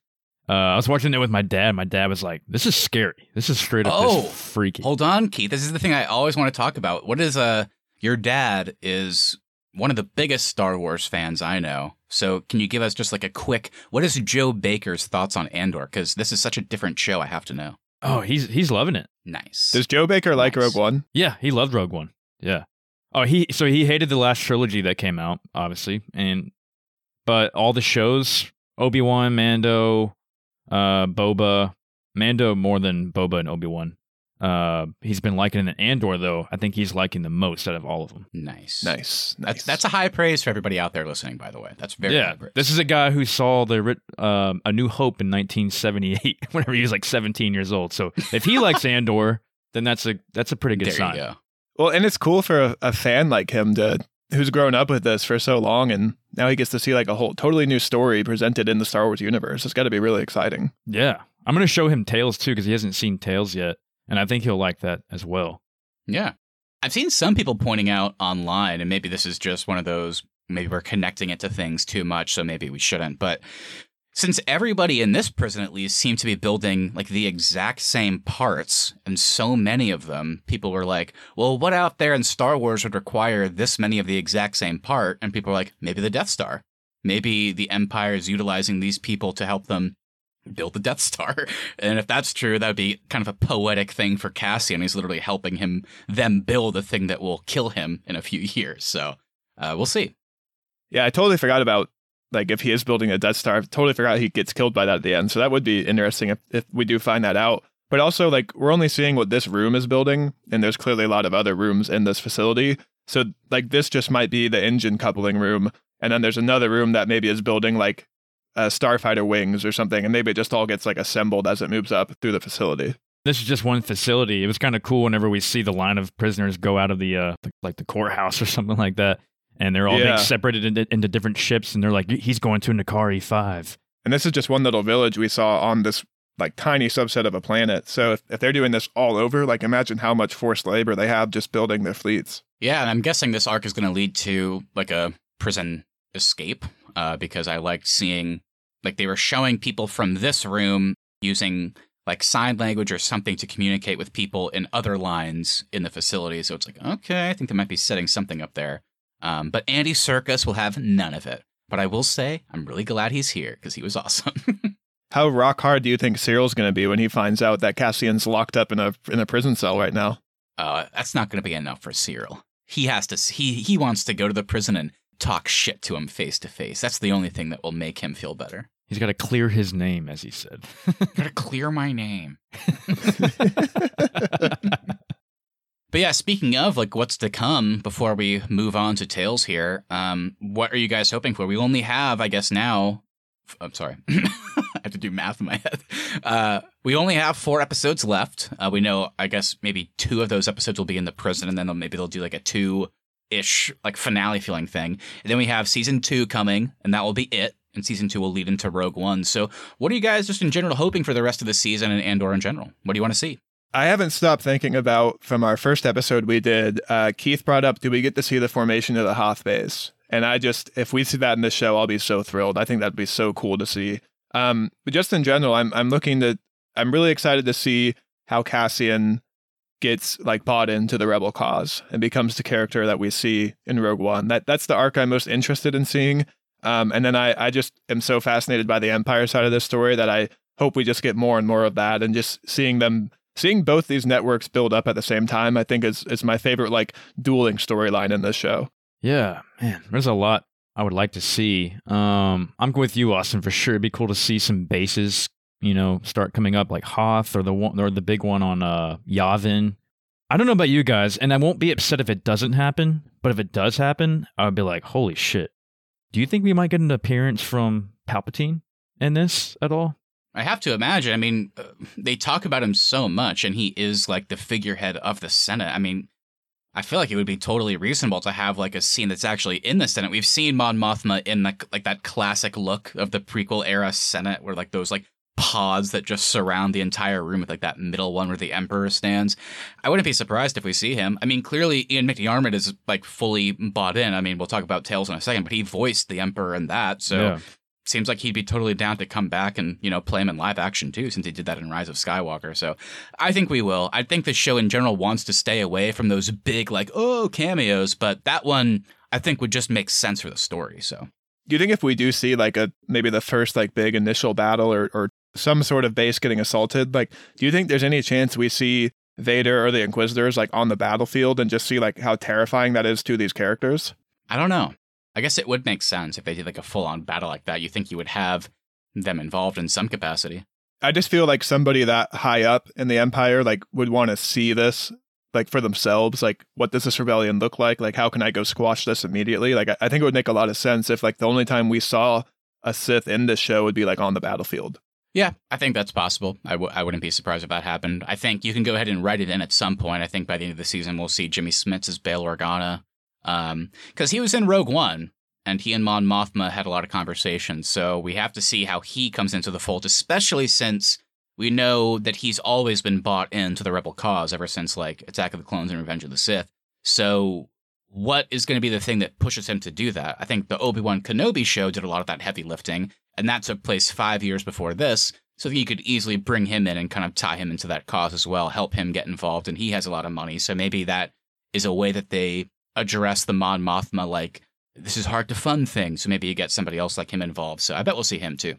Uh, I was watching it with my dad. My dad was like, "This is scary. This is straight up Oh, this freaky." hold on keith this is the thing i always want to talk about what is uh your dad is one of the biggest star wars fans i know so can you give us just like a quick what is joe baker's thoughts on andor because this is such a different show i have to know Oh, he's he's loving it. nice Does Joe Baker like Rogue One? Yeah, he loved Rogue One. Yeah. Oh, he so he hated the last trilogy that came out, obviously, and but all the shows, Obi Wan, Mando, uh, Boba, Mando more than Boba and Obi Wan. Uh, he's been liking it. Andor though, I think he's liking the most out of all of them. nice Nice, nice. That's, that's a high praise for everybody out there listening, by the way. That's very yeah, high this is a guy who saw the ri- um, A New Hope in 1978, whenever he was like 17 years old. So if he likes Andor, then that's a that's a pretty good there sign. you go. well, and it's cool for a, a fan like him to who's grown up with this for so long, and now he gets to see like a whole totally new story presented in the Star Wars universe. It's got to be really exciting. Yeah. I'm going to show him Tales too because he hasn't seen Tales yet. And I think he'll like that as well. Yeah. I've seen some people pointing out online, and maybe this is just one of those, maybe we're connecting it to things too much, so maybe we shouldn't. But since everybody in this prison, at least, seemed to be building like the exact same parts, and so many of them, people were like, well, what out there in Star Wars would require this many of the exact same part? And people were like, maybe the Death Star. Maybe the Empire is utilizing these people to help them build the Death Star. And if that's true, that would be kind of a poetic thing for Cassian. He's literally helping him them build a thing that will kill him in a few years. So uh, we'll see. Yeah, I totally forgot about like if he is building a Death Star. I totally forgot he gets killed by that at the end. So that would be interesting if, if we do find that out. But also, like we're only seeing what this room is building, and there's clearly a lot of other rooms in this facility. So like this just might be the engine coupling room, and then there's another room that maybe is building like uh, starfighter wings or something, and maybe it just all gets like assembled as it moves up through the facility. This is just one facility. It was kind of cool whenever we see the line of prisoners go out of the uh, like the courthouse or something like that, and they're all Yeah. being separated into, into different ships, and they're like, he's going to Narkina Five. And this is just one little village we saw on this like tiny subset of a planet. So if, if they're doing this all over, like imagine how much forced labor they have just building their fleets. Yeah, and I'm guessing this arc is going to lead to like a prison escape uh, because I liked seeing like they were showing people from this room using like sign language or something to communicate with people in other lines in the facility. So it's like, okay, I think they might be setting something up there. Um, but Andy Serkis will have none of it. But I will say, I'm really glad he's here because he was awesome. How rock hard do you think Syril's going to be when he finds out that Cassian's locked up in a in a prison cell right now? uh, that's not going to be enough for Syril. He has to. He he wants to go to the prison and talk shit to him face to face. That's the only thing that will make him feel better. He's got to clear his name, as he said. Gotta clear my name. But yeah, speaking of like what's to come before we move on to Tales here, um, what are you guys hoping for? We only have, I guess now, f- I'm sorry, I have to do math in my head. Uh, we only have four episodes left. Uh, we know, I guess maybe two of those episodes will be in the prison, and then they'll, maybe they'll do like a two ish like finale feeling thing. And then we have season two coming, and that will be it. And season two will lead into Rogue One. So, what are you guys just in general hoping for the rest of the season and Andor in general? What do you want to see? I haven't stopped thinking about from our first episode we did. Uh, Keith brought up, do we get to see the formation of the Hoth base? And I just, if we see that in the show, I'll be so thrilled. I think that'd be so cool to see. Um, but just in general, I'm I'm looking to, I'm really excited to see how Cassian gets like bought into the rebel cause and becomes the character that we see in Rogue One. That that's the arc I'm most interested in seeing. Um, and then I I just am so fascinated by the Empire side of this story that I hope we just get more and more of that and just seeing them seeing both these networks build up at the same time, I think is is my favorite like dueling storyline in this show. Yeah, man, there's a lot I would like to see. Um, I'm with you, Austin, for sure. It'd be cool to see some bases, you know, start coming up like Hoth or the one or the big one on uh Yavin. I don't know about you guys, and I won't be upset if it doesn't happen, but if it does happen, I would be like, holy shit. Do you think we might get an appearance from Palpatine in this at all? I have to imagine. I mean, uh, they talk about him so much, and he is like the figurehead of the Senate. I mean, I feel like it would be totally reasonable to have like a scene that's actually in the Senate. We've seen Mon Mothma in like like that classic look of the prequel era Senate, where like those like pods that just surround the entire room with like that middle one where the Emperor stands. I wouldn't be surprised if we see him. I mean, clearly Ian McDiarmid is like fully bought in. I mean, we'll talk about Tales in a second, but he voiced the Emperor in that, so Yeah. seems like he'd be totally down to come back and you know play him in live action too since he did that in rise of skywalker so i think we will i think the show in general wants to stay away from those big like oh cameos but that one i think would just make sense for the story so Do you think if we do see like a maybe the first like big initial battle or or some sort of base getting assaulted, like do you think there's any chance we see Vader or the Inquisitors like on the battlefield and just see like how terrifying that is to these characters? i don't know i guess it would make sense if they did like a full-on battle like that you think you would have them involved in some capacity I just feel like somebody that high up in the Empire like would want to see this like for themselves. Like, what does this rebellion look like? Like, how can I go squash this immediately? Like, I, I think it would make a lot of sense if like the only time we saw a Sith in this show would be like on the battlefield. Yeah, I think that's possible. I w- I wouldn't be surprised if that happened. I think you can go ahead and write it in at some point. I think by the end of the season, we'll see Jimmy Smits as Bail Organa. Um, because he was in Rogue One, and he and Mon Mothma had a lot of conversations. So we have to see how he comes into the fold, especially since we know that he's always been bought into the Rebel cause ever since, like, Attack of the Clones and Revenge of the Sith. So what is going to be the thing that pushes him to do that? I think the Obi Wan Kenobi show did a lot of that heavy lifting, and that took place five years before this. So you could easily bring him in and kind of tie him into that cause as well, help him get involved, and he has a lot of money. So maybe that is a way that they address the Mon Mothma like this is hard to fund thing. So maybe you get somebody else like him involved. So I bet we'll see him too.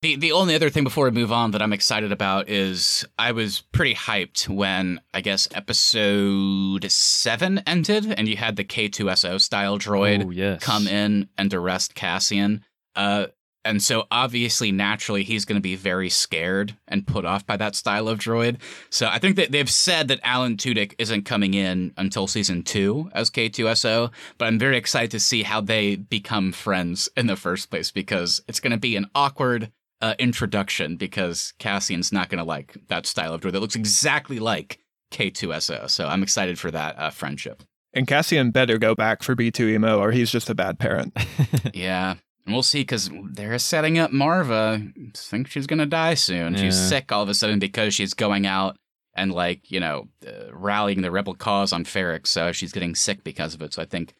The the only other thing before we move on that I'm excited about is I was pretty hyped when I guess episode seven ended and you had the K2SO style droid Oh, yes. come in and arrest Cassian. Uh, And so obviously, naturally, he's going to be very scared and put off by that style of droid. So I think that they've said that Alan Tudyk isn't coming in until season two as K2SO, but I'm very excited to see how they become friends in the first place because it's going to be an awkward uh, introduction because Cassian's not going to like that style of droid that looks exactly like K2SO. So I'm excited for that uh, friendship. And Cassian better go back for B2EMO or he's just a bad parent. yeah. And we'll see because they're setting up Marva. I think she's going to die soon. Yeah. She's sick all of a sudden because she's going out and, like, you know, uh, rallying the rebel cause on Ferrix. So she's getting sick because of it. So I think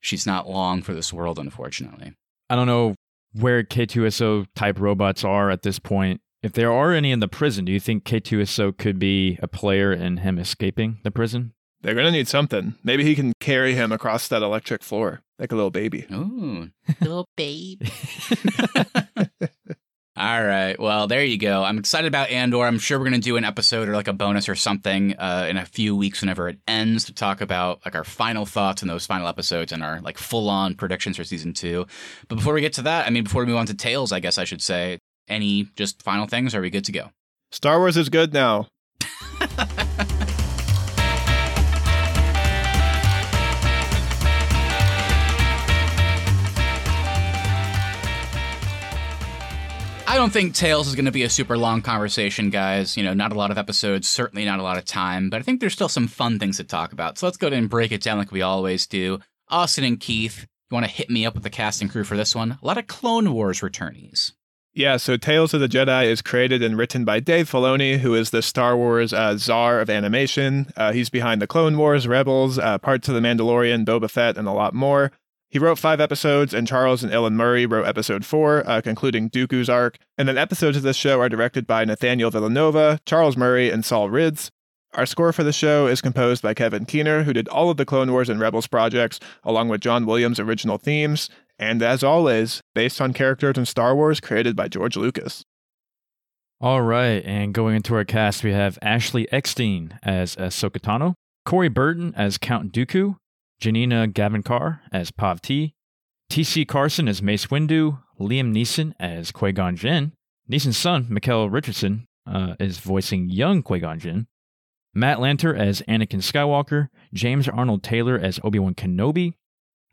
she's not long for this world, unfortunately. I don't know where K2SO type robots are at this point. If there are any in the prison, do you think K2SO could be a player in him escaping the prison? They're going to need something. Maybe he can carry him across that electric floor like a little baby. Ooh, little babe. All right. Well, there you go. I'm excited about Andor. I'm sure we're going to do an episode or like a bonus or something uh, in a few weeks whenever it ends to talk about like our final thoughts and those final episodes and our like full on predictions for season two. But before we get to that, I mean, before we move on to Tales, I guess I should say, any just final things? Are we good to go? Star Wars is good now. I don't think Tales is going to be a super long conversation, guys. You know, not a lot of episodes, certainly not a lot of time, but I think there's still some fun things to talk about. So let's go ahead and break it down like we always do. Austin and Keith, you want to hit me up with the cast and crew for this one? A lot of Clone Wars returnees. Yeah, so Tales of the Jedi is created and written by Dave Filoni, who is the Star Wars uh, czar of animation. Uh, he's behind the Clone Wars, Rebels, uh, parts of The Mandalorian, Boba Fett, and a lot more. He wrote five episodes, and Charles and Ellen Murray wrote episode four, uh, concluding Dooku's arc. And then episodes of this show are directed by Nathaniel Villanueva, Charles Murray, and Saul Ruiz. Our score for the show is composed by Kevin Kiner, who did all of the Clone Wars and Rebels projects, along with John Williams' original themes, and as always, based on characters in Star Wars created by George Lucas. All right, and going into our cast, we have Ashley Eckstein as Ahsoka Tano, Corey Burton as Count Dooku, Janina Gavankar as Pav-Ti, T.C. Carson as Mace Windu, Liam Neeson as Qui-Gon Jinn, Neeson's son, Micheál Richardson, uh, is voicing young Qui-Gon Jinn, Matt Lanter as Anakin Skywalker, James Arnold Taylor as Obi-Wan Kenobi,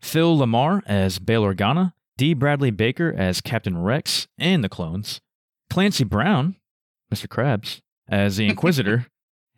Phil LaMarr as Bail Organa, D. Bradley Baker as Captain Rex and the clones, Clancy Brown, Mr. Krabs, as the Inquisitor,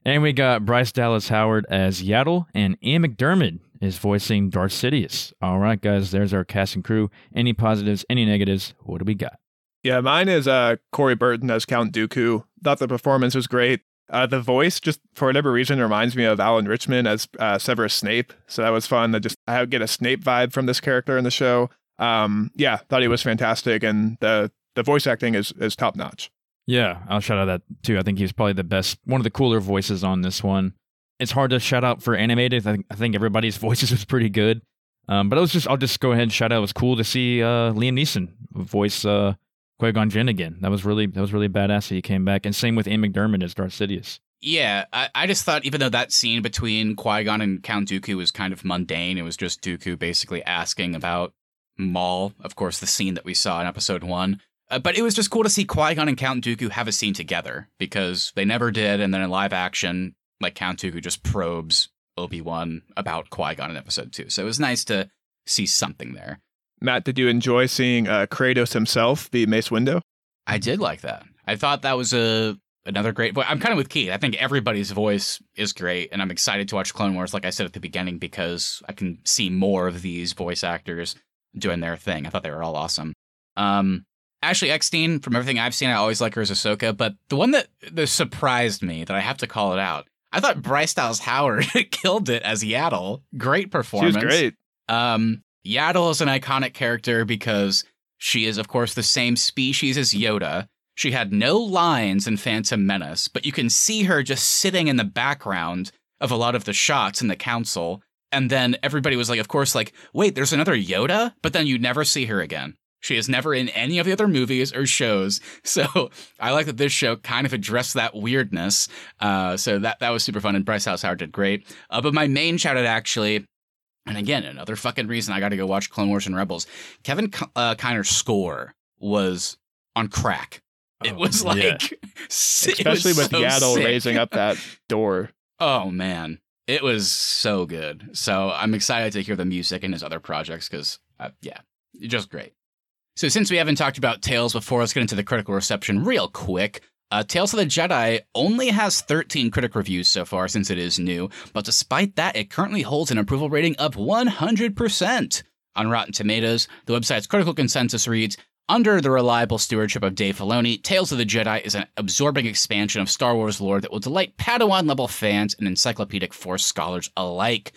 and we got Bryce Dallas Howard as Yaddle, and Ian McDiarmid is voicing Darth Sidious. All right, guys, there's our cast and crew. Any positives, any negatives? What do we got? Yeah, mine is uh, Corey Burton as Count Dooku. Thought the performance was great. Uh, the voice, just for whatever reason, reminds me of Alan Rickman as uh, Severus Snape. So that was fun. I just I get a Snape vibe from this character in the show. Um, yeah, thought he was fantastic, and the the voice acting is is top notch. Yeah, I'll shout out that too. I think he's probably the best, one of the cooler voices on this one. It's hard to shout out for animated. I think, I think everybody's voices was pretty good. Um, but I was just, I'll just go ahead and shout out. It was cool to see uh, Liam Neeson voice uh, Qui Gon Jinn again. That was really, that was really badass that he came back. And same with Ian McDiarmid as Darth Sidious. Yeah, I, I just thought even though that scene between Qui Gon and Count Dooku was kind of mundane, it was just Dooku basically asking about Maul. Of course, the scene that we saw in Episode One. Uh, but it was just cool to see Qui Gon and Count Dooku have a scene together because they never did, and then in live action, like Count Dooku who just probes Obi Wan about Qui Gon in Episode Two. So it was nice to see something there. Matt, did you enjoy seeing uh, Kratos himself be Mace Windu? I did like that. I thought that was a another great voice. I'm kind of with Keith. I think everybody's voice is great, and I'm excited to watch Clone Wars, like I said at the beginning, because I can see more of these voice actors doing their thing. I thought they were all awesome. Um, Ashley Eckstein, from everything I've seen, I always like her as Ahsoka, but the one that, that surprised me, that I have to call it out, I thought Bryce Dallas Howard killed it as Yaddle. Great performance. She was great. Um, Yaddle is an iconic character because she is, of course, the same species as Yoda. She had no lines in Phantom Menace, but you can see her just sitting in the background of a lot of the shots in the council. And then everybody was like, of course, like, wait, there's another Yoda? But then you never see her again. She is never in any of the other movies or shows. So I like that this show kind of addressed that weirdness. Uh, so that, that was super fun. And Bryce House Howard did great. Uh, but my main shout out actually and again, another fucking reason I got to go watch Clone Wars and Rebels. Kevin uh, Kiner's score was on crack. It Oh, was like, yeah. it Especially was with so Yaddle sick. raising up that door. Oh man, it was so good. So I'm excited to hear the music and his other projects because, uh, yeah, just great. So since we haven't talked about Tales before, let's get into the critical reception real quick. Uh, Tales of the Jedi only has 13 critic reviews so far since it is new, but despite that, it currently holds an approval rating of 100%. On Rotten Tomatoes, the website's critical consensus reads Under the reliable stewardship of Dave Filoni, Tales of the Jedi is an absorbing expansion of Star Wars lore that will delight Padawan level fans and encyclopedic Force scholars alike.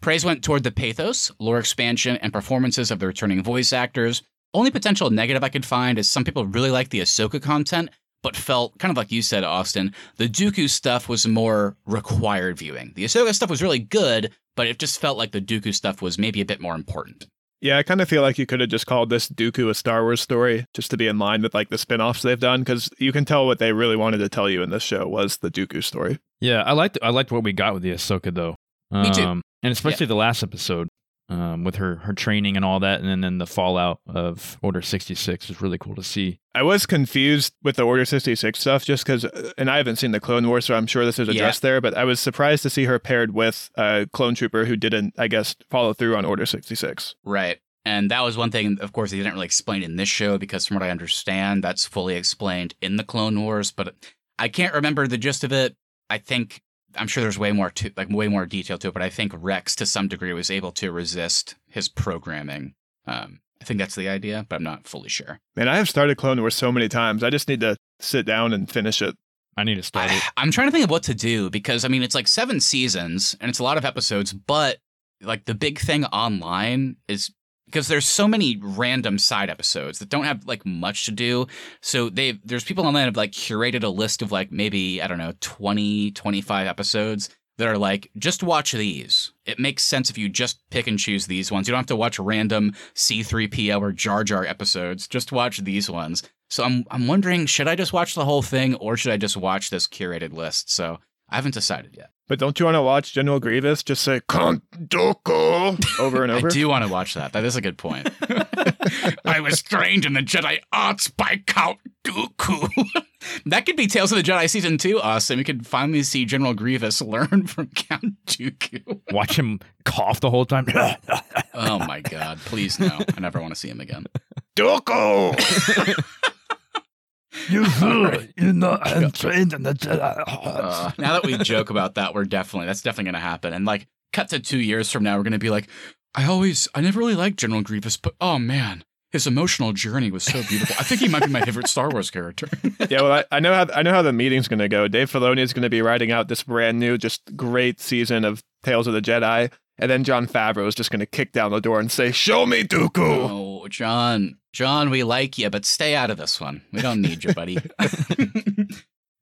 Praise went toward the pathos, lore expansion, and performances of the returning voice actors. Only potential negative I could find is some people really like the Ahsoka content, but felt kind of like you said, Austin, the Dooku stuff was more required viewing. The Ahsoka stuff was really good, but it just felt like the Dooku stuff was maybe a bit more important. Yeah, I kind of feel like you could have just called this Dooku a Star Wars story just to be in line with like the spin-offs they've done because you can tell what they really wanted to tell you in this show was the Dooku story. Yeah, I liked I liked what we got with the Ahsoka though. Um, Me too. And especially the last episode um, with her her training and all that, and then, then the fallout of Order sixty six is really cool to see. I was confused with the Order 66 stuff just because, and I haven't seen the Clone Wars, so I'm sure this is Yeah. addressed there, but I was surprised to see her paired with a clone trooper who didn't, I guess, follow through on Order 66. Right. And that was one thing, of course, they didn't really explain in this show because, from what I understand, that's fully explained in the Clone Wars. But I can't remember the gist of it. I think I'm sure there's way more to like way more detail to it. But I think Rex, to some degree, was able to resist his programming. Um, I think that's the idea, but I'm not fully sure. Man, I have started Clone Wars so many times. I just need to sit down and finish it. I need to start it. I, am trying to think of what to do because I mean it's like seven seasons and it's a lot of episodes, but like the big thing online is because there's so many random side episodes that don't have like much to do. So they there's people online that have like curated a list of like maybe I don't know 20 25 episodes that are like just watch these. It makes sense if you just pick and choose these ones. You don't have to watch random C3PO or Jar Jar episodes. Just watch these ones. So I'm I'm wondering, should I just watch the whole thing or should I just watch this curated list? So I haven't decided yet. But don't you want to watch General Grievous just say Count Dooku over and over? I do want to watch that. That is a good point. I was trained in the Jedi arts by Count Dooku. that could be Tales of the Jedi season two, Austin. We could finally see General Grievous learn from Count Dooku. Watch him cough the whole time. Oh my god, please no. I never want to see him again. Dooku! You you know I'm trained in the Jedi. Uh, now that we joke about that, we're definitely that's definitely gonna happen. And like, cut to two years from now, we're gonna be like, I always, I never really liked General Grievous, but oh man, his emotional journey was so beautiful. I think he might be my favorite Star Wars character. yeah, well, I, I know how I know how the meeting's going to go. Dave Filoni is going to be writing out this brand new, just great season of Tales of the Jedi, and then Jon Favreau is just going to kick down the door and say, "Show me Dooku." oh, John, John, we like you, but stay out of this one. We don't need you, buddy.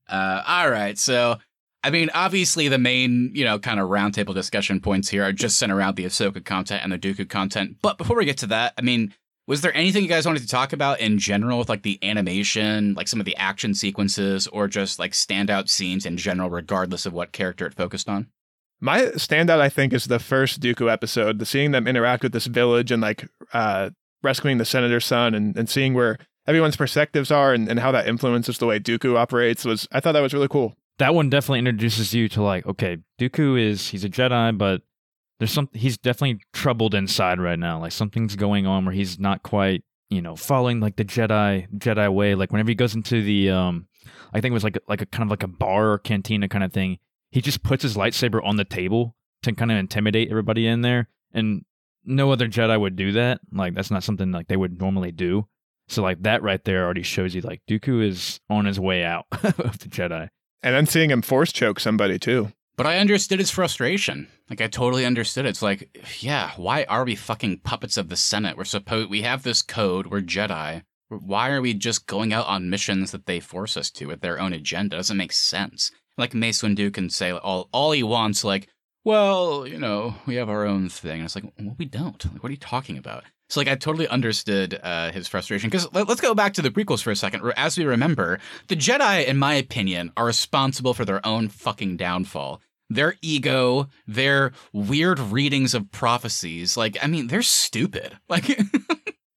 uh, all right, so. I mean, obviously, the main, you know, kind of roundtable discussion points here are just centered around the Ahsoka content and the Dooku content. But before we get to that, I mean, was there anything you guys wanted to talk about in general with like the animation, like some of the action sequences, or just like standout scenes in general, regardless of what character it focused on? My standout, I think, is the first Dooku episode. The seeing them interact with this village and like uh, rescuing the senator's son, and, and seeing where everyone's perspectives are and, and how that influences the way Dooku operates was. I thought that was really cool. that one definitely introduces you to like, okay, Dooku is he's a Jedi, but there's some he's definitely troubled inside right now. Like something's going on where he's not quite, you know, following like the Jedi Jedi way. Like whenever he goes into the um I think it was like like a kind of like a bar or cantina kind of thing, he just puts his lightsaber on the table to kind of intimidate everybody in there. And no other Jedi would do that. Like that's not something like they would normally do. So like that right there already shows you like Dooku is on his way out of the Jedi. And then seeing him force choke somebody too. But I understood his frustration. Like I totally understood. it. It's like, yeah, why are we fucking puppets of the Senate? We're supposed we have this code. We're Jedi. Why are we just going out on missions that they force us to with their own agenda? It doesn't make sense. Like Mace Windu can say all all he wants, like, well, you know, we have our own thing. And it's like, well, we don't. Like, what are you talking about? So like I totally understood uh, his frustration because let, us go back to the prequels for a second. As we remember, the Jedi, in my opinion, are responsible for their own fucking downfall. Their ego, their weird readings of prophecies, like I mean, they're stupid. Like,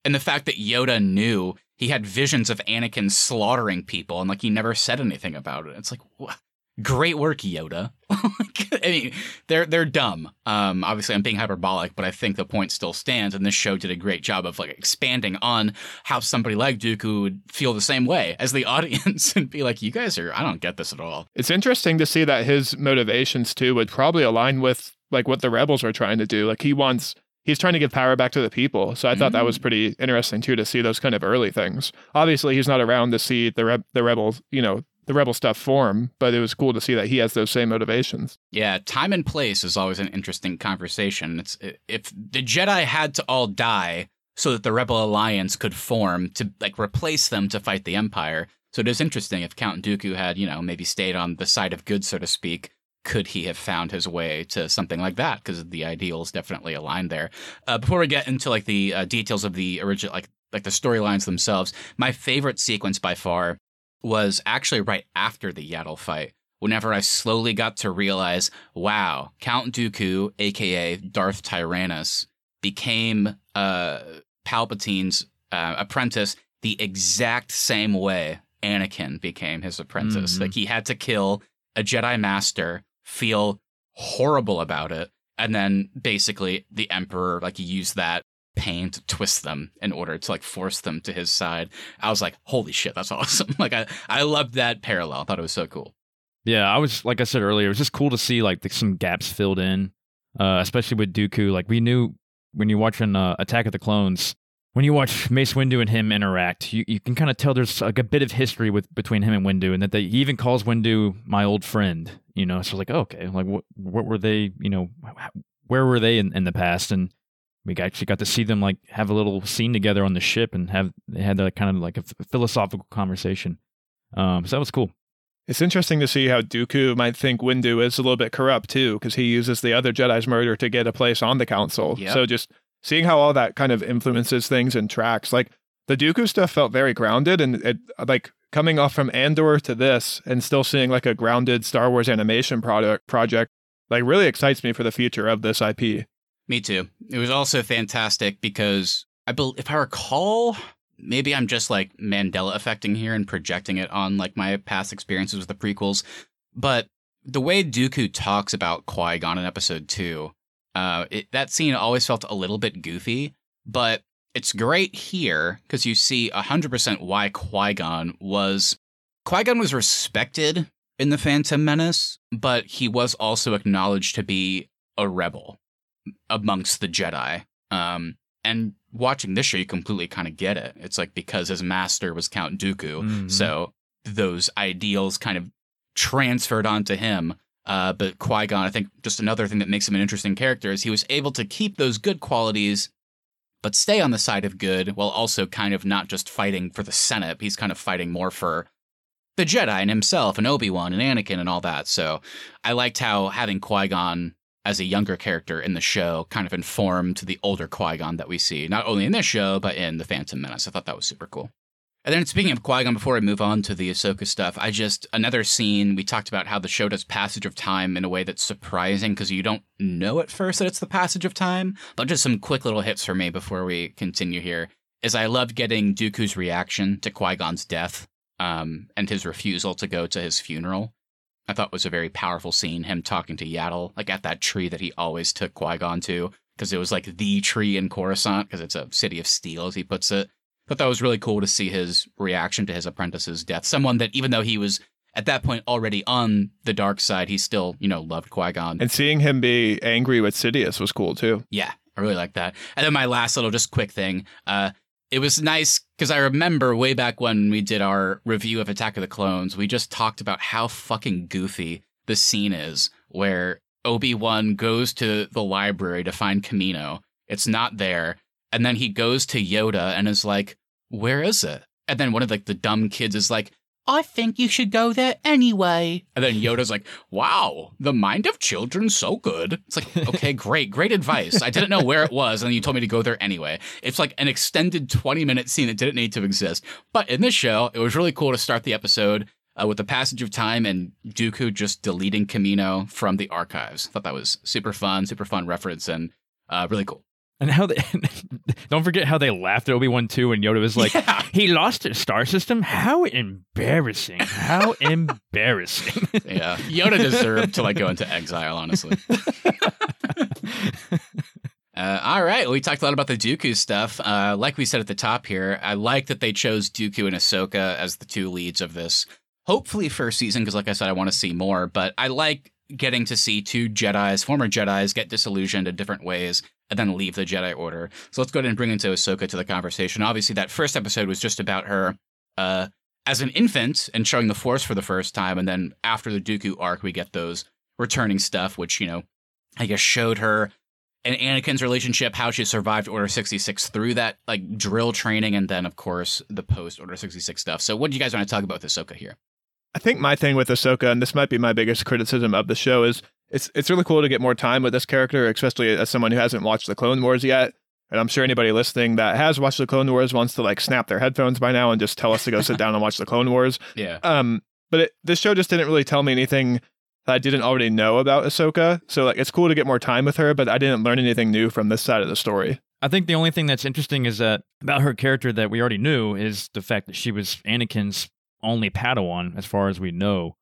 and the fact that Yoda knew he had visions of Anakin slaughtering people, and like he never said anything about it. It's like, what? Great work, Yoda. I mean, they're they're dumb. Um, obviously, I'm being hyperbolic, but I think the point still stands, and this show did a great job of like expanding on how somebody like Dooku would feel the same way as the audience and be like, "You guys are, I don't get this at all." It's interesting to see that his motivations too would probably align with like what the rebels are trying to do. Like he wants he's trying to give power back to the people. So I thought that was Mm. pretty interesting too to see those kind of early things. Obviously, he's not around to see the reb- the rebels, you know, the rebel stuff form, but it was cool to see that he has those same motivations. Yeah, time and place is always an interesting conversation. It's if the Jedi had to all die so that the Rebel Alliance could form to like replace them to fight the Empire. So it is interesting if Count Dooku had, you know, maybe stayed on the side of good, so to speak. Could he have found his way to something like that? Because the ideals definitely aligned there. Uh, before we get into like the uh, details of the original, like like the storylines themselves, my favorite sequence by far was actually right after the Yaddle fight whenever I slowly got to realize, wow, Count Dooku, aka Darth Tyrannus, became uh, Palpatine's uh, apprentice the exact same way Anakin became his apprentice. Mhm. Like he had to kill a Jedi Master, feel horrible about it, and then basically the Emperor like used that pain to twist them in order to like force them to his side. I was like, holy shit, that's awesome. like I, I loved that parallel. I thought it was so cool. Yeah, I was like I said earlier, it was just cool to see like the, some gaps filled in, uh, especially with Dooku. Like we knew when you're watching uh, Attack of the Clones, when you watch Mace Windu and him interact, you, you can kind of tell there's like a bit of history with between him and Windu, and that they, he even calls Windu my old friend. You know, so like okay, like what what were they? You know, where were they in, in the past? And we actually got to see them like have a little scene together on the ship and have they had that kind of like a philosophical conversation. Um, so that was cool. It's interesting to see how Dooku might think Windu is a little bit corrupt too, because he uses the other Jedi's murder to get a place on the council. Yep. So just seeing how all that kind of influences things and tracks, like the Dooku stuff felt very grounded, and it like coming off from Andor to this, and still seeing like a grounded Star Wars animation product project, like really excites me for the future of this IP. Me too. It was also fantastic because I bel if I recall, maybe I'm just like Mandela affecting here and projecting it on like my past experiences with the prequels, but the way Dooku talks about Qui Gon in Episode Two, uh, it, that scene always felt a little bit goofy, but it's great here because you see hundred percent why Qui Gon was Qui Gon was respected in the Phantom Menace, but he was also acknowledged to be a rebel amongst the Jedi. Um, and watching this show, you completely kind of get it. It's like because his master was Count Dooku, Mhm. so those ideals kind of transferred onto him. Uh, but Qui Gon, I think, just another thing that makes him an interesting character is he was able to keep those good qualities, but stay on the side of good while also kind of not just fighting for the Senate. He's kind of fighting more for the Jedi and himself and Obi Wan and Anakin and all that. So I liked how having Qui Gon as a younger character in the show kind of informed the older Qui Gon that we see, not only in this show, but in The Phantom Menace. I thought that was super cool. And then speaking of Qui Gon, before I move on to the Ahsoka stuff, I just, another scene, we talked about how the show does passage of time in a way that's surprising because you don't know at first that it's the passage of time. But just some quick little hits for me before we continue here is I loved getting Dooku's reaction to Qui Gon's death um, and his refusal to go to his funeral. I thought was a very powerful scene. Him talking to Yaddle, like at that tree that he always took Qui Gon to, because it was like the tree in Coruscant, because it's a city of steel, as he puts it. Thought that was really cool to see his reaction to his apprentice's death. Someone that, even though he was at that point already on the dark side, he still, you know, loved Qui Gon. And seeing him be angry with Sidious was cool too. Yeah, I really like that. And then my last little just quick thing. Uh it was nice because I remember way back when we did our review of Attack of the Clones, we just talked about how fucking goofy the scene is where Obi-Wan goes to the library to find Kamino. It's not there. And then he goes to Yoda and is like, Where is it? And then one of like the dumb kids is like, I think you should go there anyway. And then Yoda's like, wow, the mind of children so good. It's like, okay, great, great advice. I didn't know where it was, and then you told me to go there anyway. It's like an extended 20 minute scene that didn't need to exist. But in this show, it was really cool to start the episode uh, with the passage of time and Dooku just deleting Kamino from the archives. thought that was super fun, super fun reference, and uh, really cool. And how they don't forget how they laughed at Obi Wan too, and Yoda was like, Yeah. "He lost his star system. How embarrassing! How embarrassing!" Yeah, Yoda deserved to like go into exile. Honestly. Uh, all right, we talked a lot about the Dooku stuff. Uh, like we said at the top here, I like that they chose Dooku and Ahsoka as the two leads of this. Hopefully, first season, because like I said, I want to see more. But I like getting to see two Jedi's, former Jedi's, get disillusioned in different ways and then leave the Jedi Order. So let's go ahead and bring into Ahsoka to the conversation. Obviously, that first episode was just about her uh, as an infant and showing the Force for the first time, and then after the Dooku arc, we get those returning stuff, which you know, I guess showed her and Anakin's relationship, how she survived Order 66 through that like drill training, and then of course the post Order 66 stuff. So, what do you guys want to talk about with Ahsoka here? I think my thing with Ahsoka, and this might be my biggest criticism of the show, is it's it's really cool to get more time with this character, especially as someone who hasn't watched the Clone Wars yet. And I'm sure anybody listening that has watched the Clone Wars wants to like snap their headphones by now and just tell us to go sit down and watch the Clone Wars. Yeah, Um, but it, this show just didn't really tell me anything that I didn't already know about Ahsoka. So like, it's cool to get more time with her, but I didn't learn anything new from this side of the story. I think the only thing that's interesting is that about her character that we already knew is the fact that she was Anakin's only Padawan, as far as we know.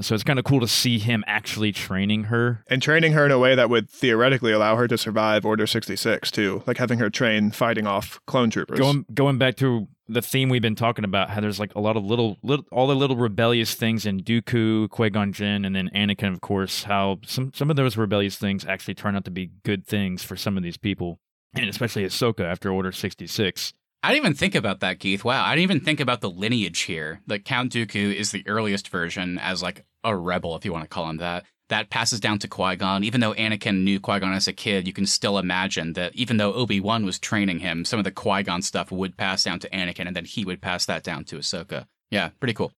So it's kind of cool to see him actually training her. And training her in a way that would theoretically allow her to survive Order 66 too, like having her train fighting off clone troopers. Going going back to the theme we've been talking about, how there's like a lot of little, little all the little rebellious things in Dooku, Qui Gon Jinn, and then Anakin, of course. How some some of those rebellious things actually turn out to be good things for some of these people, and especially Ahsoka after Order sixty six. I didn't even think about that, Keith. Wow, I didn't even think about the lineage here. That Count Dooku is the earliest version as like a rebel, if you want to call him that. That passes down to Qui Gon. Even though Anakin knew Qui Gon as a kid, you can still imagine that even though Obi Wan was training him, some of the Qui Gon stuff would pass down to Anakin, and then he would pass that down to Ahsoka. Yeah, pretty cool.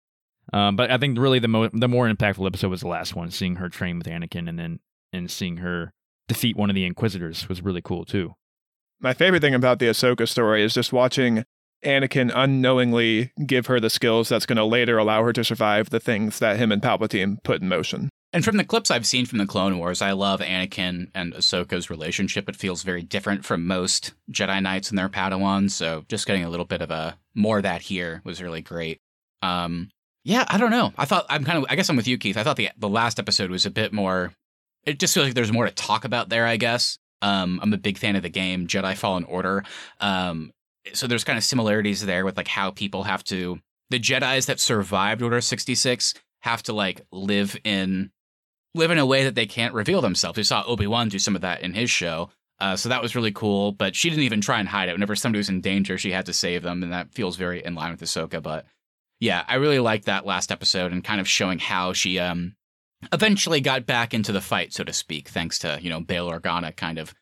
Um, but I think really the mo- the more impactful episode was the last one, seeing her train with Anakin, and then and seeing her defeat one of the Inquisitors was really cool too. My favorite thing about the Ahsoka story is just watching Anakin unknowingly give her the skills that's going to later allow her to survive the things that him and Palpatine put in motion. And from the clips I've seen from the Clone Wars, I love Anakin and Ahsoka's relationship. It feels very different from most Jedi Knights and their Padawans. So just getting a little bit of a more of that here was really great. Um, yeah, I don't know. I thought I'm kind of. I guess I'm with you, Keith. I thought the the last episode was a bit more. It just feels like there's more to talk about there. I guess. Um, I'm a big fan of the game Jedi Fallen Order. Um, so there's kind of similarities there with like how people have to the Jedi's that survived Order 66 have to like live in live in a way that they can't reveal themselves. We saw Obi Wan do some of that in his show. Uh, so that was really cool, but she didn't even try and hide it. Whenever somebody was in danger, she had to save them, and that feels very in line with Ahsoka. But yeah, I really liked that last episode and kind of showing how she um eventually got back into the fight, so to speak, thanks to you know Bail Organa kind of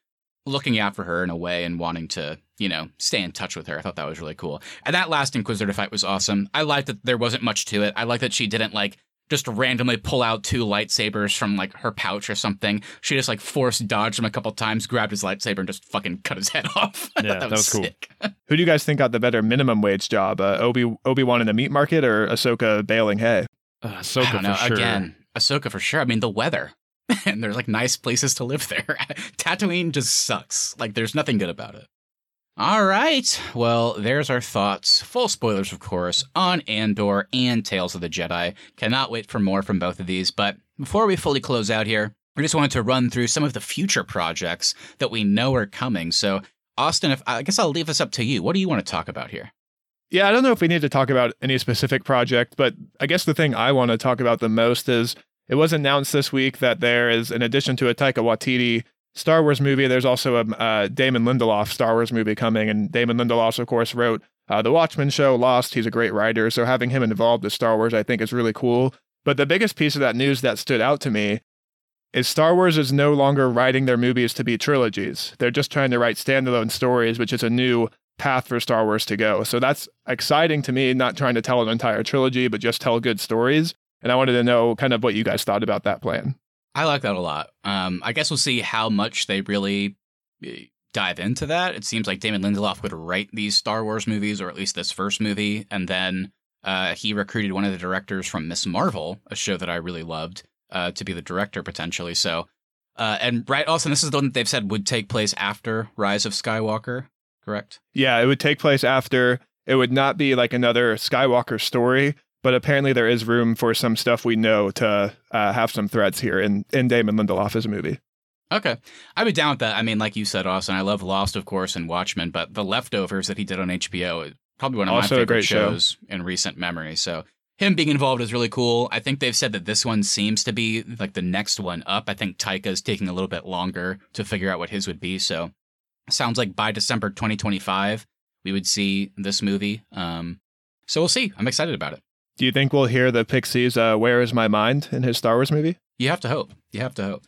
looking out for her in a way and wanting to you know stay in touch with her. I thought that was really cool. And that last Inquisitor fight was awesome. I liked that there wasn't much to it. I like that she didn't like just randomly pull out two lightsabers from like her pouch or something. She just like force dodged him a couple times, grabbed his lightsaber, and just fucking cut his head off. Yeah, thought that was cool. sick. Who do you guys think got the better minimum wage job? Uh, Obi Obi Wan in the meat market or Ahsoka bailing hay? Uh, Ahsoka I don't know. for sure. Again, Ahsoka for sure. I mean, the weather. and there's like nice places to live there. Tatooine just sucks. Like, there's nothing good about it. All right. Well, there's our thoughts. Full spoilers, of course, on Andor and Tales of the Jedi. Cannot wait for more from both of these. But before we fully close out here, we just wanted to run through some of the future projects that we know are coming. So, Austin, if I guess I'll leave this up to you. What do you want to talk about here? Yeah, I don't know if we need to talk about any specific project, but I guess the thing I want to talk about the most is it was announced this week that there is, in addition to a Taika Waititi Star Wars movie, there's also a uh, Damon Lindelof Star Wars movie coming. And Damon Lindelof, of course, wrote uh, The Watchmen show, Lost. He's a great writer. So having him involved with Star Wars, I think, is really cool. But the biggest piece of that news that stood out to me is Star Wars is no longer writing their movies to be trilogies. They're just trying to write standalone stories, which is a new path for Star Wars to go. So that's exciting to me, not trying to tell an entire trilogy, but just tell good stories. And I wanted to know kind of what you guys thought about that plan. I like that a lot. Um, I guess we'll see how much they really eh, dive into that. It seems like Damon Lindelof would write these Star Wars movies, or at least this first movie, and then uh, he recruited one of the directors from Ms. Marvel, a show that I really loved, uh, to be the director potentially. So Uh, and right, also, this is the one that they've said would take place after Rise of Skywalker, correct? Yeah, it would take place after. It would not be like another Skywalker story, but apparently there is room for some stuff we know to uh, have some threads here in, in Damon Lindelof's movie. Okay. I'd be down with that. I mean, like you said, Austin, I love Lost, of course, and Watchmen, but The Leftovers that he did on HBO is probably one of Also my favorite great show. shows in recent memory. So him being involved is really cool. I think they've said that this one seems to be like the next one up. I think Taika's taking a little bit longer to figure out what his would be. So sounds like by December 2025, we would see this movie. Um, so we'll see. I'm excited about it. Do you think we'll hear the Pixies' uh, "Where Is My Mind" in his Star Wars movie? You have to hope. You have to hope.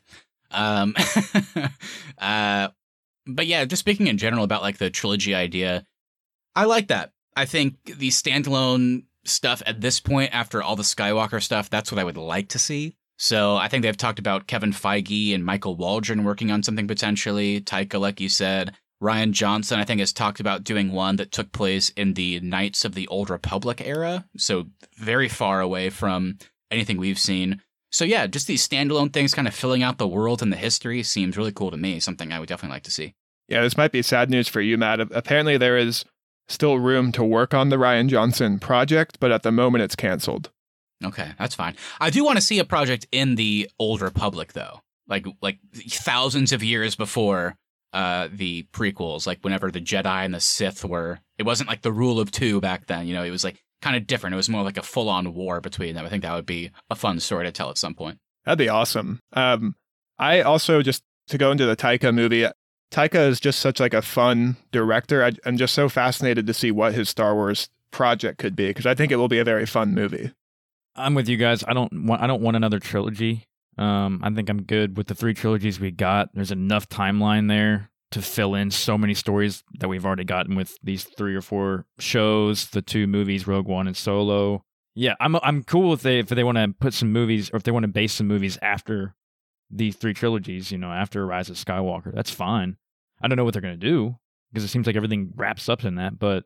Um, uh, but yeah, just speaking in general about like the trilogy idea, I like that. I think the standalone stuff at this point, after all the Skywalker stuff, that's what I would like to see. So I think they've talked about Kevin Feige and Michael Waldron working on something potentially. Taika, like you said, Rian Johnson, I think, has talked about doing one that took place in the Knights of the Old Republic era. So very far away from anything we've seen. So yeah, just these standalone things kind of filling out the world and the history seems really cool to me. Something I would definitely like to see. Yeah, this might be sad news for you, Matt. Apparently, there is still room to work on the Rian Johnson project, but at the moment, it's canceled. Okay, that's fine. I do want to see a project in the Old Republic though. Like like thousands of years before uh the prequels, like whenever the Jedi and the Sith were it wasn't like the rule of 2 back then, you know, it was like kind of different. It was more like a full-on war between them. I think that would be a fun story to tell at some point. That'd be awesome. Um, I also just to go into the Taika movie. Taika is just such like a fun director. I, I'm just so fascinated to see what his Star Wars project could be because I think it will be a very fun movie. I'm with you guys. I don't want I don't want another trilogy. Um, I think I'm good with the three trilogies we got. There's enough timeline there to fill in so many stories that we've already gotten with these three or four shows, the two movies, Rogue One and Solo. Yeah, I'm I'm cool if they if they want to put some movies or if they want to base some movies after the three trilogies, you know, after Rise of Skywalker. That's fine. I don't know what they're gonna do because it seems like everything wraps up in that, but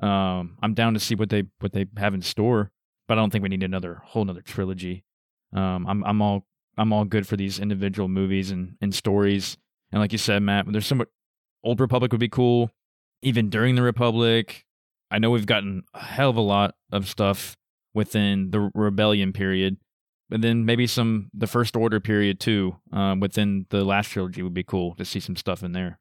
um, I'm down to see what they what they have in store. But I don't think we need another whole another trilogy. Um, I'm I'm all I'm all good for these individual movies and, and stories. And like you said, Matt, there's some Old Republic would be cool. Even during the Republic, I know we've gotten a hell of a lot of stuff within the Rebellion period, but then maybe some the First Order period too. Um, within the last trilogy would be cool to see some stuff in there.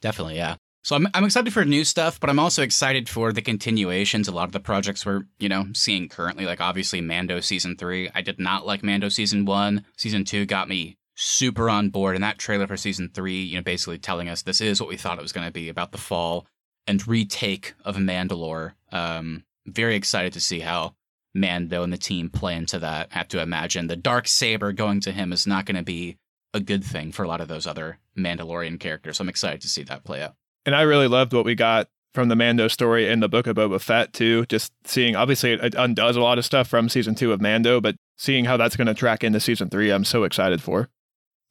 Definitely, yeah. So I'm I'm excited for new stuff, but I'm also excited for the continuations. A lot of the projects we're you know seeing currently, like obviously Mando season three. I did not like Mando season one. Season two got me super on board, and that trailer for season three, you know, basically telling us this is what we thought it was going to be about the fall and retake of Mandalore. Um, very excited to see how Mando and the team play into that. I have to imagine the dark saber going to him is not going to be a good thing for a lot of those other Mandalorian characters. So I'm excited to see that play out. And I really loved what we got from the Mando story in the book of Boba Fett too. Just seeing, obviously, it undoes a lot of stuff from season two of Mando, but seeing how that's going to track into season three, I'm so excited for.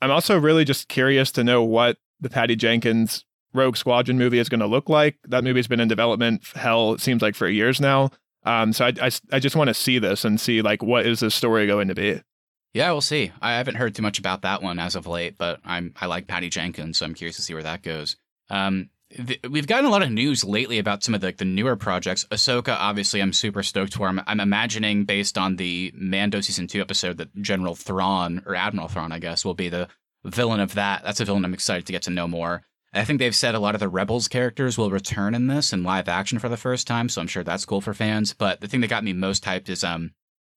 I'm also really just curious to know what the Patty Jenkins Rogue Squadron movie is going to look like. That movie's been in development, hell, it seems like for years now. Um, so I, I, I just want to see this and see like what is this story going to be. Yeah, we'll see. I haven't heard too much about that one as of late, but I'm I like Patty Jenkins, so I'm curious to see where that goes. Um, we've gotten a lot of news lately about some of the, the newer projects. Ahsoka, obviously, I'm super stoked for. I'm, I'm imagining, based on the Mando season two episode, that General Thrawn or Admiral Thrawn, I guess, will be the villain of that. That's a villain I'm excited to get to know more. I think they've said a lot of the Rebels characters will return in this in live action for the first time, so I'm sure that's cool for fans. But the thing that got me most hyped is um,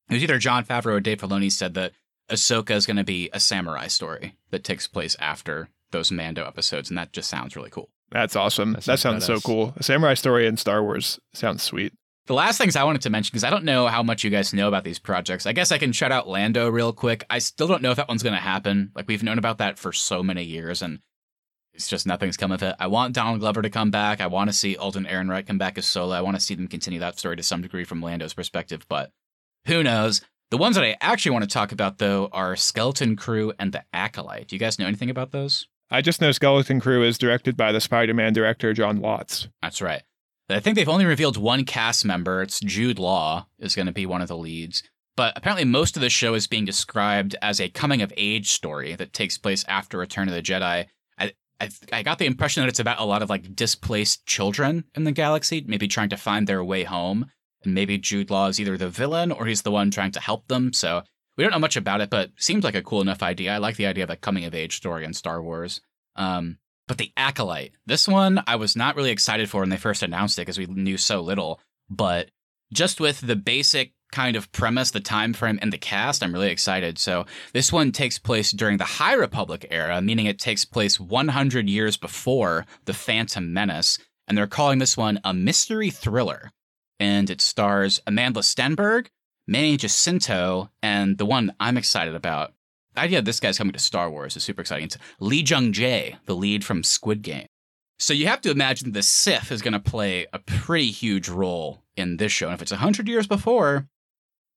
it was either Jon Favreau or Dave Filoni said that Ahsoka is going to be a samurai story that takes place after those Mando episodes, and that just sounds really cool. That's awesome. That That sounds sounds so cool. A samurai story in Star Wars sounds sweet. The last things I wanted to mention, because I don't know how much you guys know about these projects. I guess I can shout out Lando real quick. I still don't know if that one's going to happen. Like, we've known about that for so many years, and it's just nothing's come of it. I want Donald Glover to come back. I want to see Alden Ehrenreich come back as Solo. I want to see them continue that story to some degree from Lando's perspective, but who knows? The ones that I actually want to talk about, though, are Skeleton Crew and The Acolyte. Do you guys know anything about those? I just know Skeleton Crew is directed by the Spider Man director, John Watts. That's right. I think they've only revealed one cast member. It's Jude Law is going to be one of the leads. But apparently, most of the show is being described as a coming of age story that takes place after Return of the Jedi. I, I, I got the impression that it's about a lot of like displaced children in the galaxy, maybe trying to find their way home. And maybe Jude Law is either the villain or he's the one trying to help them. So we don't know much about it, but seems like a cool enough idea. I like the idea of a coming of age story in Star Wars. Um, but the Acolyte, this one I was not really excited for when they first announced it because we knew so little. But just with the basic kind of premise, the time frame, and the cast, I'm really excited. So this one takes place during the High Republic era, meaning it takes place 100 years before the Phantom Menace, and they're calling this one a mystery thriller. And it stars Amanda Stenberg, Manny Jacinto, and the one I'm excited about. The idea of this guy's coming to Star Wars is super exciting. It's Lee Jung Jae, the lead from Squid Game. So you have to imagine the Sith is going to play a pretty huge role in this show. And if it's 100 years before,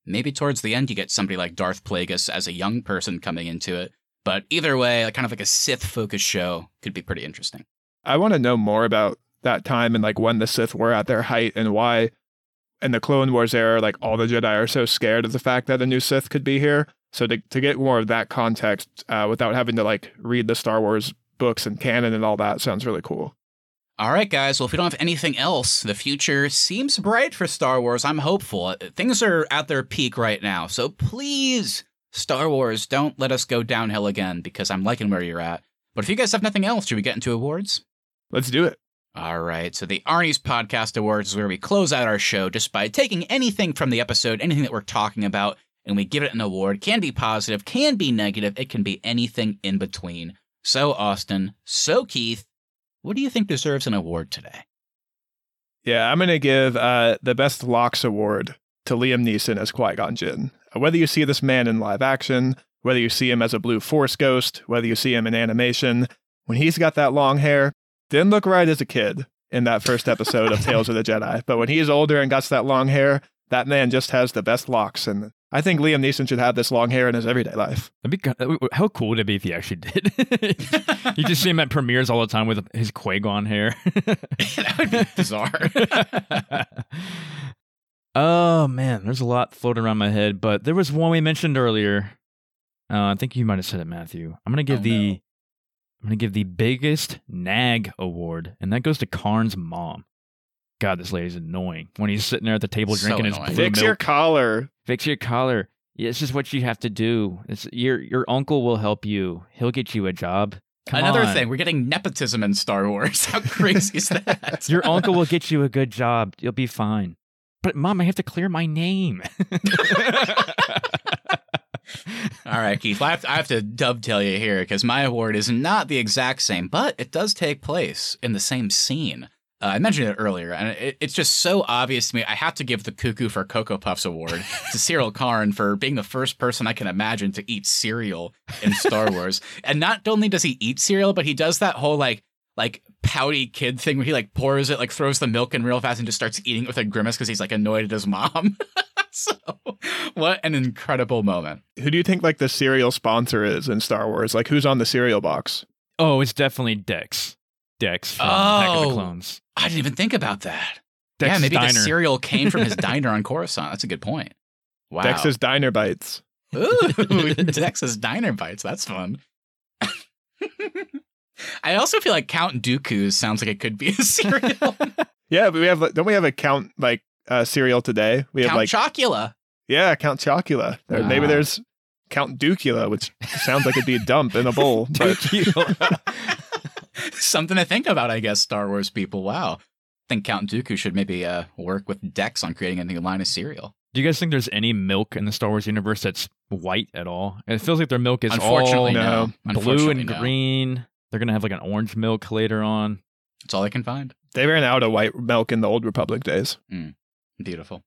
maybe towards the end you get somebody like Darth Plagueis as a young person coming into it. But either way, kind of like a Sith focused show could be pretty interesting. I want to know more about that time and like when the Sith were at their height and why in the Clone Wars era, like all the Jedi are so scared of the fact that a new Sith could be here. So to to get more of that context uh, without having to like read the Star Wars books and canon and all that sounds really cool. All right, guys. Well, if we don't have anything else, the future seems bright for Star Wars. I'm hopeful. Things are at their peak right now. So please, Star Wars, don't let us go downhill again because I'm liking where you're at. But if you guys have nothing else, should we get into awards? Let's do it. All right. So the Arnie's Podcast Awards is where we close out our show just by taking anything from the episode, anything that we're talking about, and we give it an award. Can be positive, can be negative, it can be anything in between. So, Austin, so Keith, what do you think deserves an award today? Yeah, I'm going to give uh, the Best Locks Award to Liam Neeson as Qui Gon Jinn. Whether you see this man in live action, whether you see him as a blue force ghost, whether you see him in animation, when he's got that long hair, didn't look right as a kid in that first episode of Tales of the Jedi. But when he's older and got that long hair, that man just has the best locks. And I think Liam Neeson should have this long hair in his everyday life. That'd be, how cool would it be if he actually did? you just see him at premieres all the time with his Qui-Gon hair. that would be bizarre. oh man, there's a lot floating around my head, but there was one we mentioned earlier. Uh, I think you might have said it, Matthew. I'm gonna give Oh, the no. I'm gonna give the biggest nag award, and that goes to Karn's mom. God, this lady's annoying. When he's sitting there at the table So drinking his annoying. blue Fix milk. your collar. Fix your collar. Yeah, it's just what you have to do. It's your your uncle will help you. He'll get you a job. Come Another on. thing, we're getting nepotism in Star Wars. How crazy is that? Your uncle will get you a good job. You'll be fine. But mom, I have to clear my name. All right, Keith. I have, to, I have to dovetail you here because my award is not the exact same, but it does take place in the same scene. Uh, I mentioned it earlier, and it, it's just so obvious to me. I have to give the Cuckoo for Cocoa Puffs award to Syril Karn for being the first person I can imagine to eat cereal in Star Wars. and not only does he eat cereal, but he does that whole like like pouty kid thing where he like pours it, like throws the milk in real fast and just starts eating it with a grimace because he's like annoyed at his mom. so, what an incredible moment. Who do you think like the cereal sponsor is in Star Wars? Like who's on the cereal box? oh, it's definitely Dex. Dex from Attack of the Oh. Clones. I didn't even think about that. Dex yeah, maybe Diner. the cereal came from his diner on Coruscant. That's a good point. Wow. Dex's Diner Bites. Ooh, Dex's Diner Bites. That's fun. I also feel like Count Dooku sounds like it could be a cereal. Yeah, but we have don't we have a count like uh, cereal today? We have Count like Chocula. yeah, Count Chocula. There- Maybe there's Count Ducula, which sounds like it'd be a dump in a bowl. but Something to think about, I guess, Star Wars people. Wow. I think Count Dooku should maybe uh, work with Dex on creating a new line of cereal. Do you guys think there's any milk in the Star Wars universe that's white at all? It feels like their milk is Unfortunately, all no. no. blue Unfortunately, and no. green. They're gonna have like an orange milk later on. That's all they can find. they ran out of white milk in the old Republic days. Beautiful.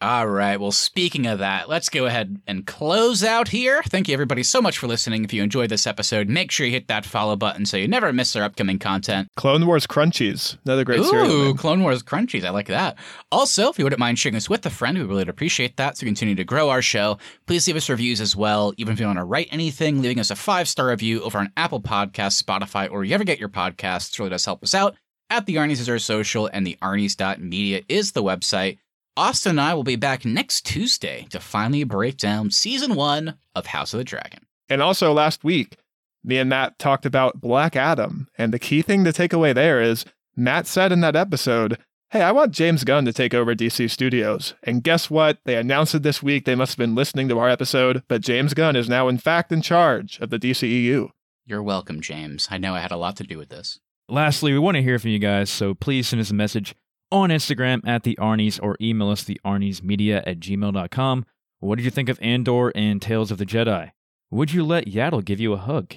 All right. Well, speaking of that, let's go ahead and close out here. Thank you, everybody, so much for listening. If you enjoyed this episode, make sure you hit that follow button so you never miss our upcoming content. Clone Wars Crunchies, another great cereal. Ooh. Clone Wars Crunchies. I like that. Also, if you wouldn't mind sharing this with a friend, we really would appreciate that to continue to grow our show. Please leave us reviews as well. Even if you don't want to write anything, leaving us a five star review over on Apple Podcasts, Spotify, or you ever get your podcasts really does help us out. At the Arnie's is our social, and the Arnie's.media is the website. Austin and I will be back next Tuesday to finally break down season one of House of the Dragon. And also last week, me and Matt talked about Black Adam. And the key thing to take away there is Matt said in that episode, Hey, I want James Gunn to take over DC Studios. And guess what? They announced it this week. They must have been listening to our episode, but James Gunn is now, in fact, in charge of the DCEU. You're welcome, James. I know I had a lot to do with this. Lastly, we want to hear from you guys, so please send us a message on Instagram at the Arnie's or email us the Media at gmail.com. What did you think of Andor and Tales of the Jedi? Would you let Yaddle give you a hug?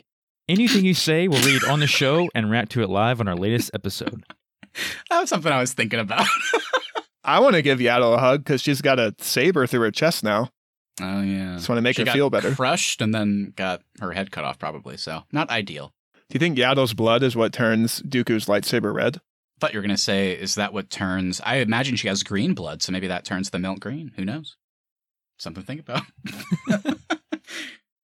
Anything you say, we'll read on the show and react to it live on our latest episode. That was something I was thinking about. I want to give Yaddle a hug because she's got a saber through her chest now. Oh yeah. Just want to make she her got feel better. Crushed and then got her head cut off, probably. So not ideal. Do you think Yaddle's blood is what turns Dooku's lightsaber red? Thought you were gonna say, is that what turns? I imagine she has green blood, so maybe that turns the milk green. Who knows? Something to think about.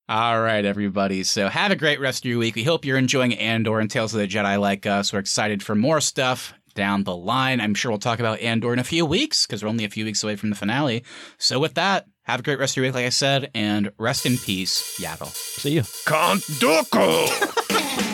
All right, everybody. So have a great rest of your week. We hope you're enjoying Andor and Tales of the Jedi like us. We're excited for more stuff down the line. I'm sure we'll talk about Andor in a few weeks because we're only a few weeks away from the finale. So with that, have a great rest of your week, like I said, and rest in peace, Yaddle. See you. Count Dooku!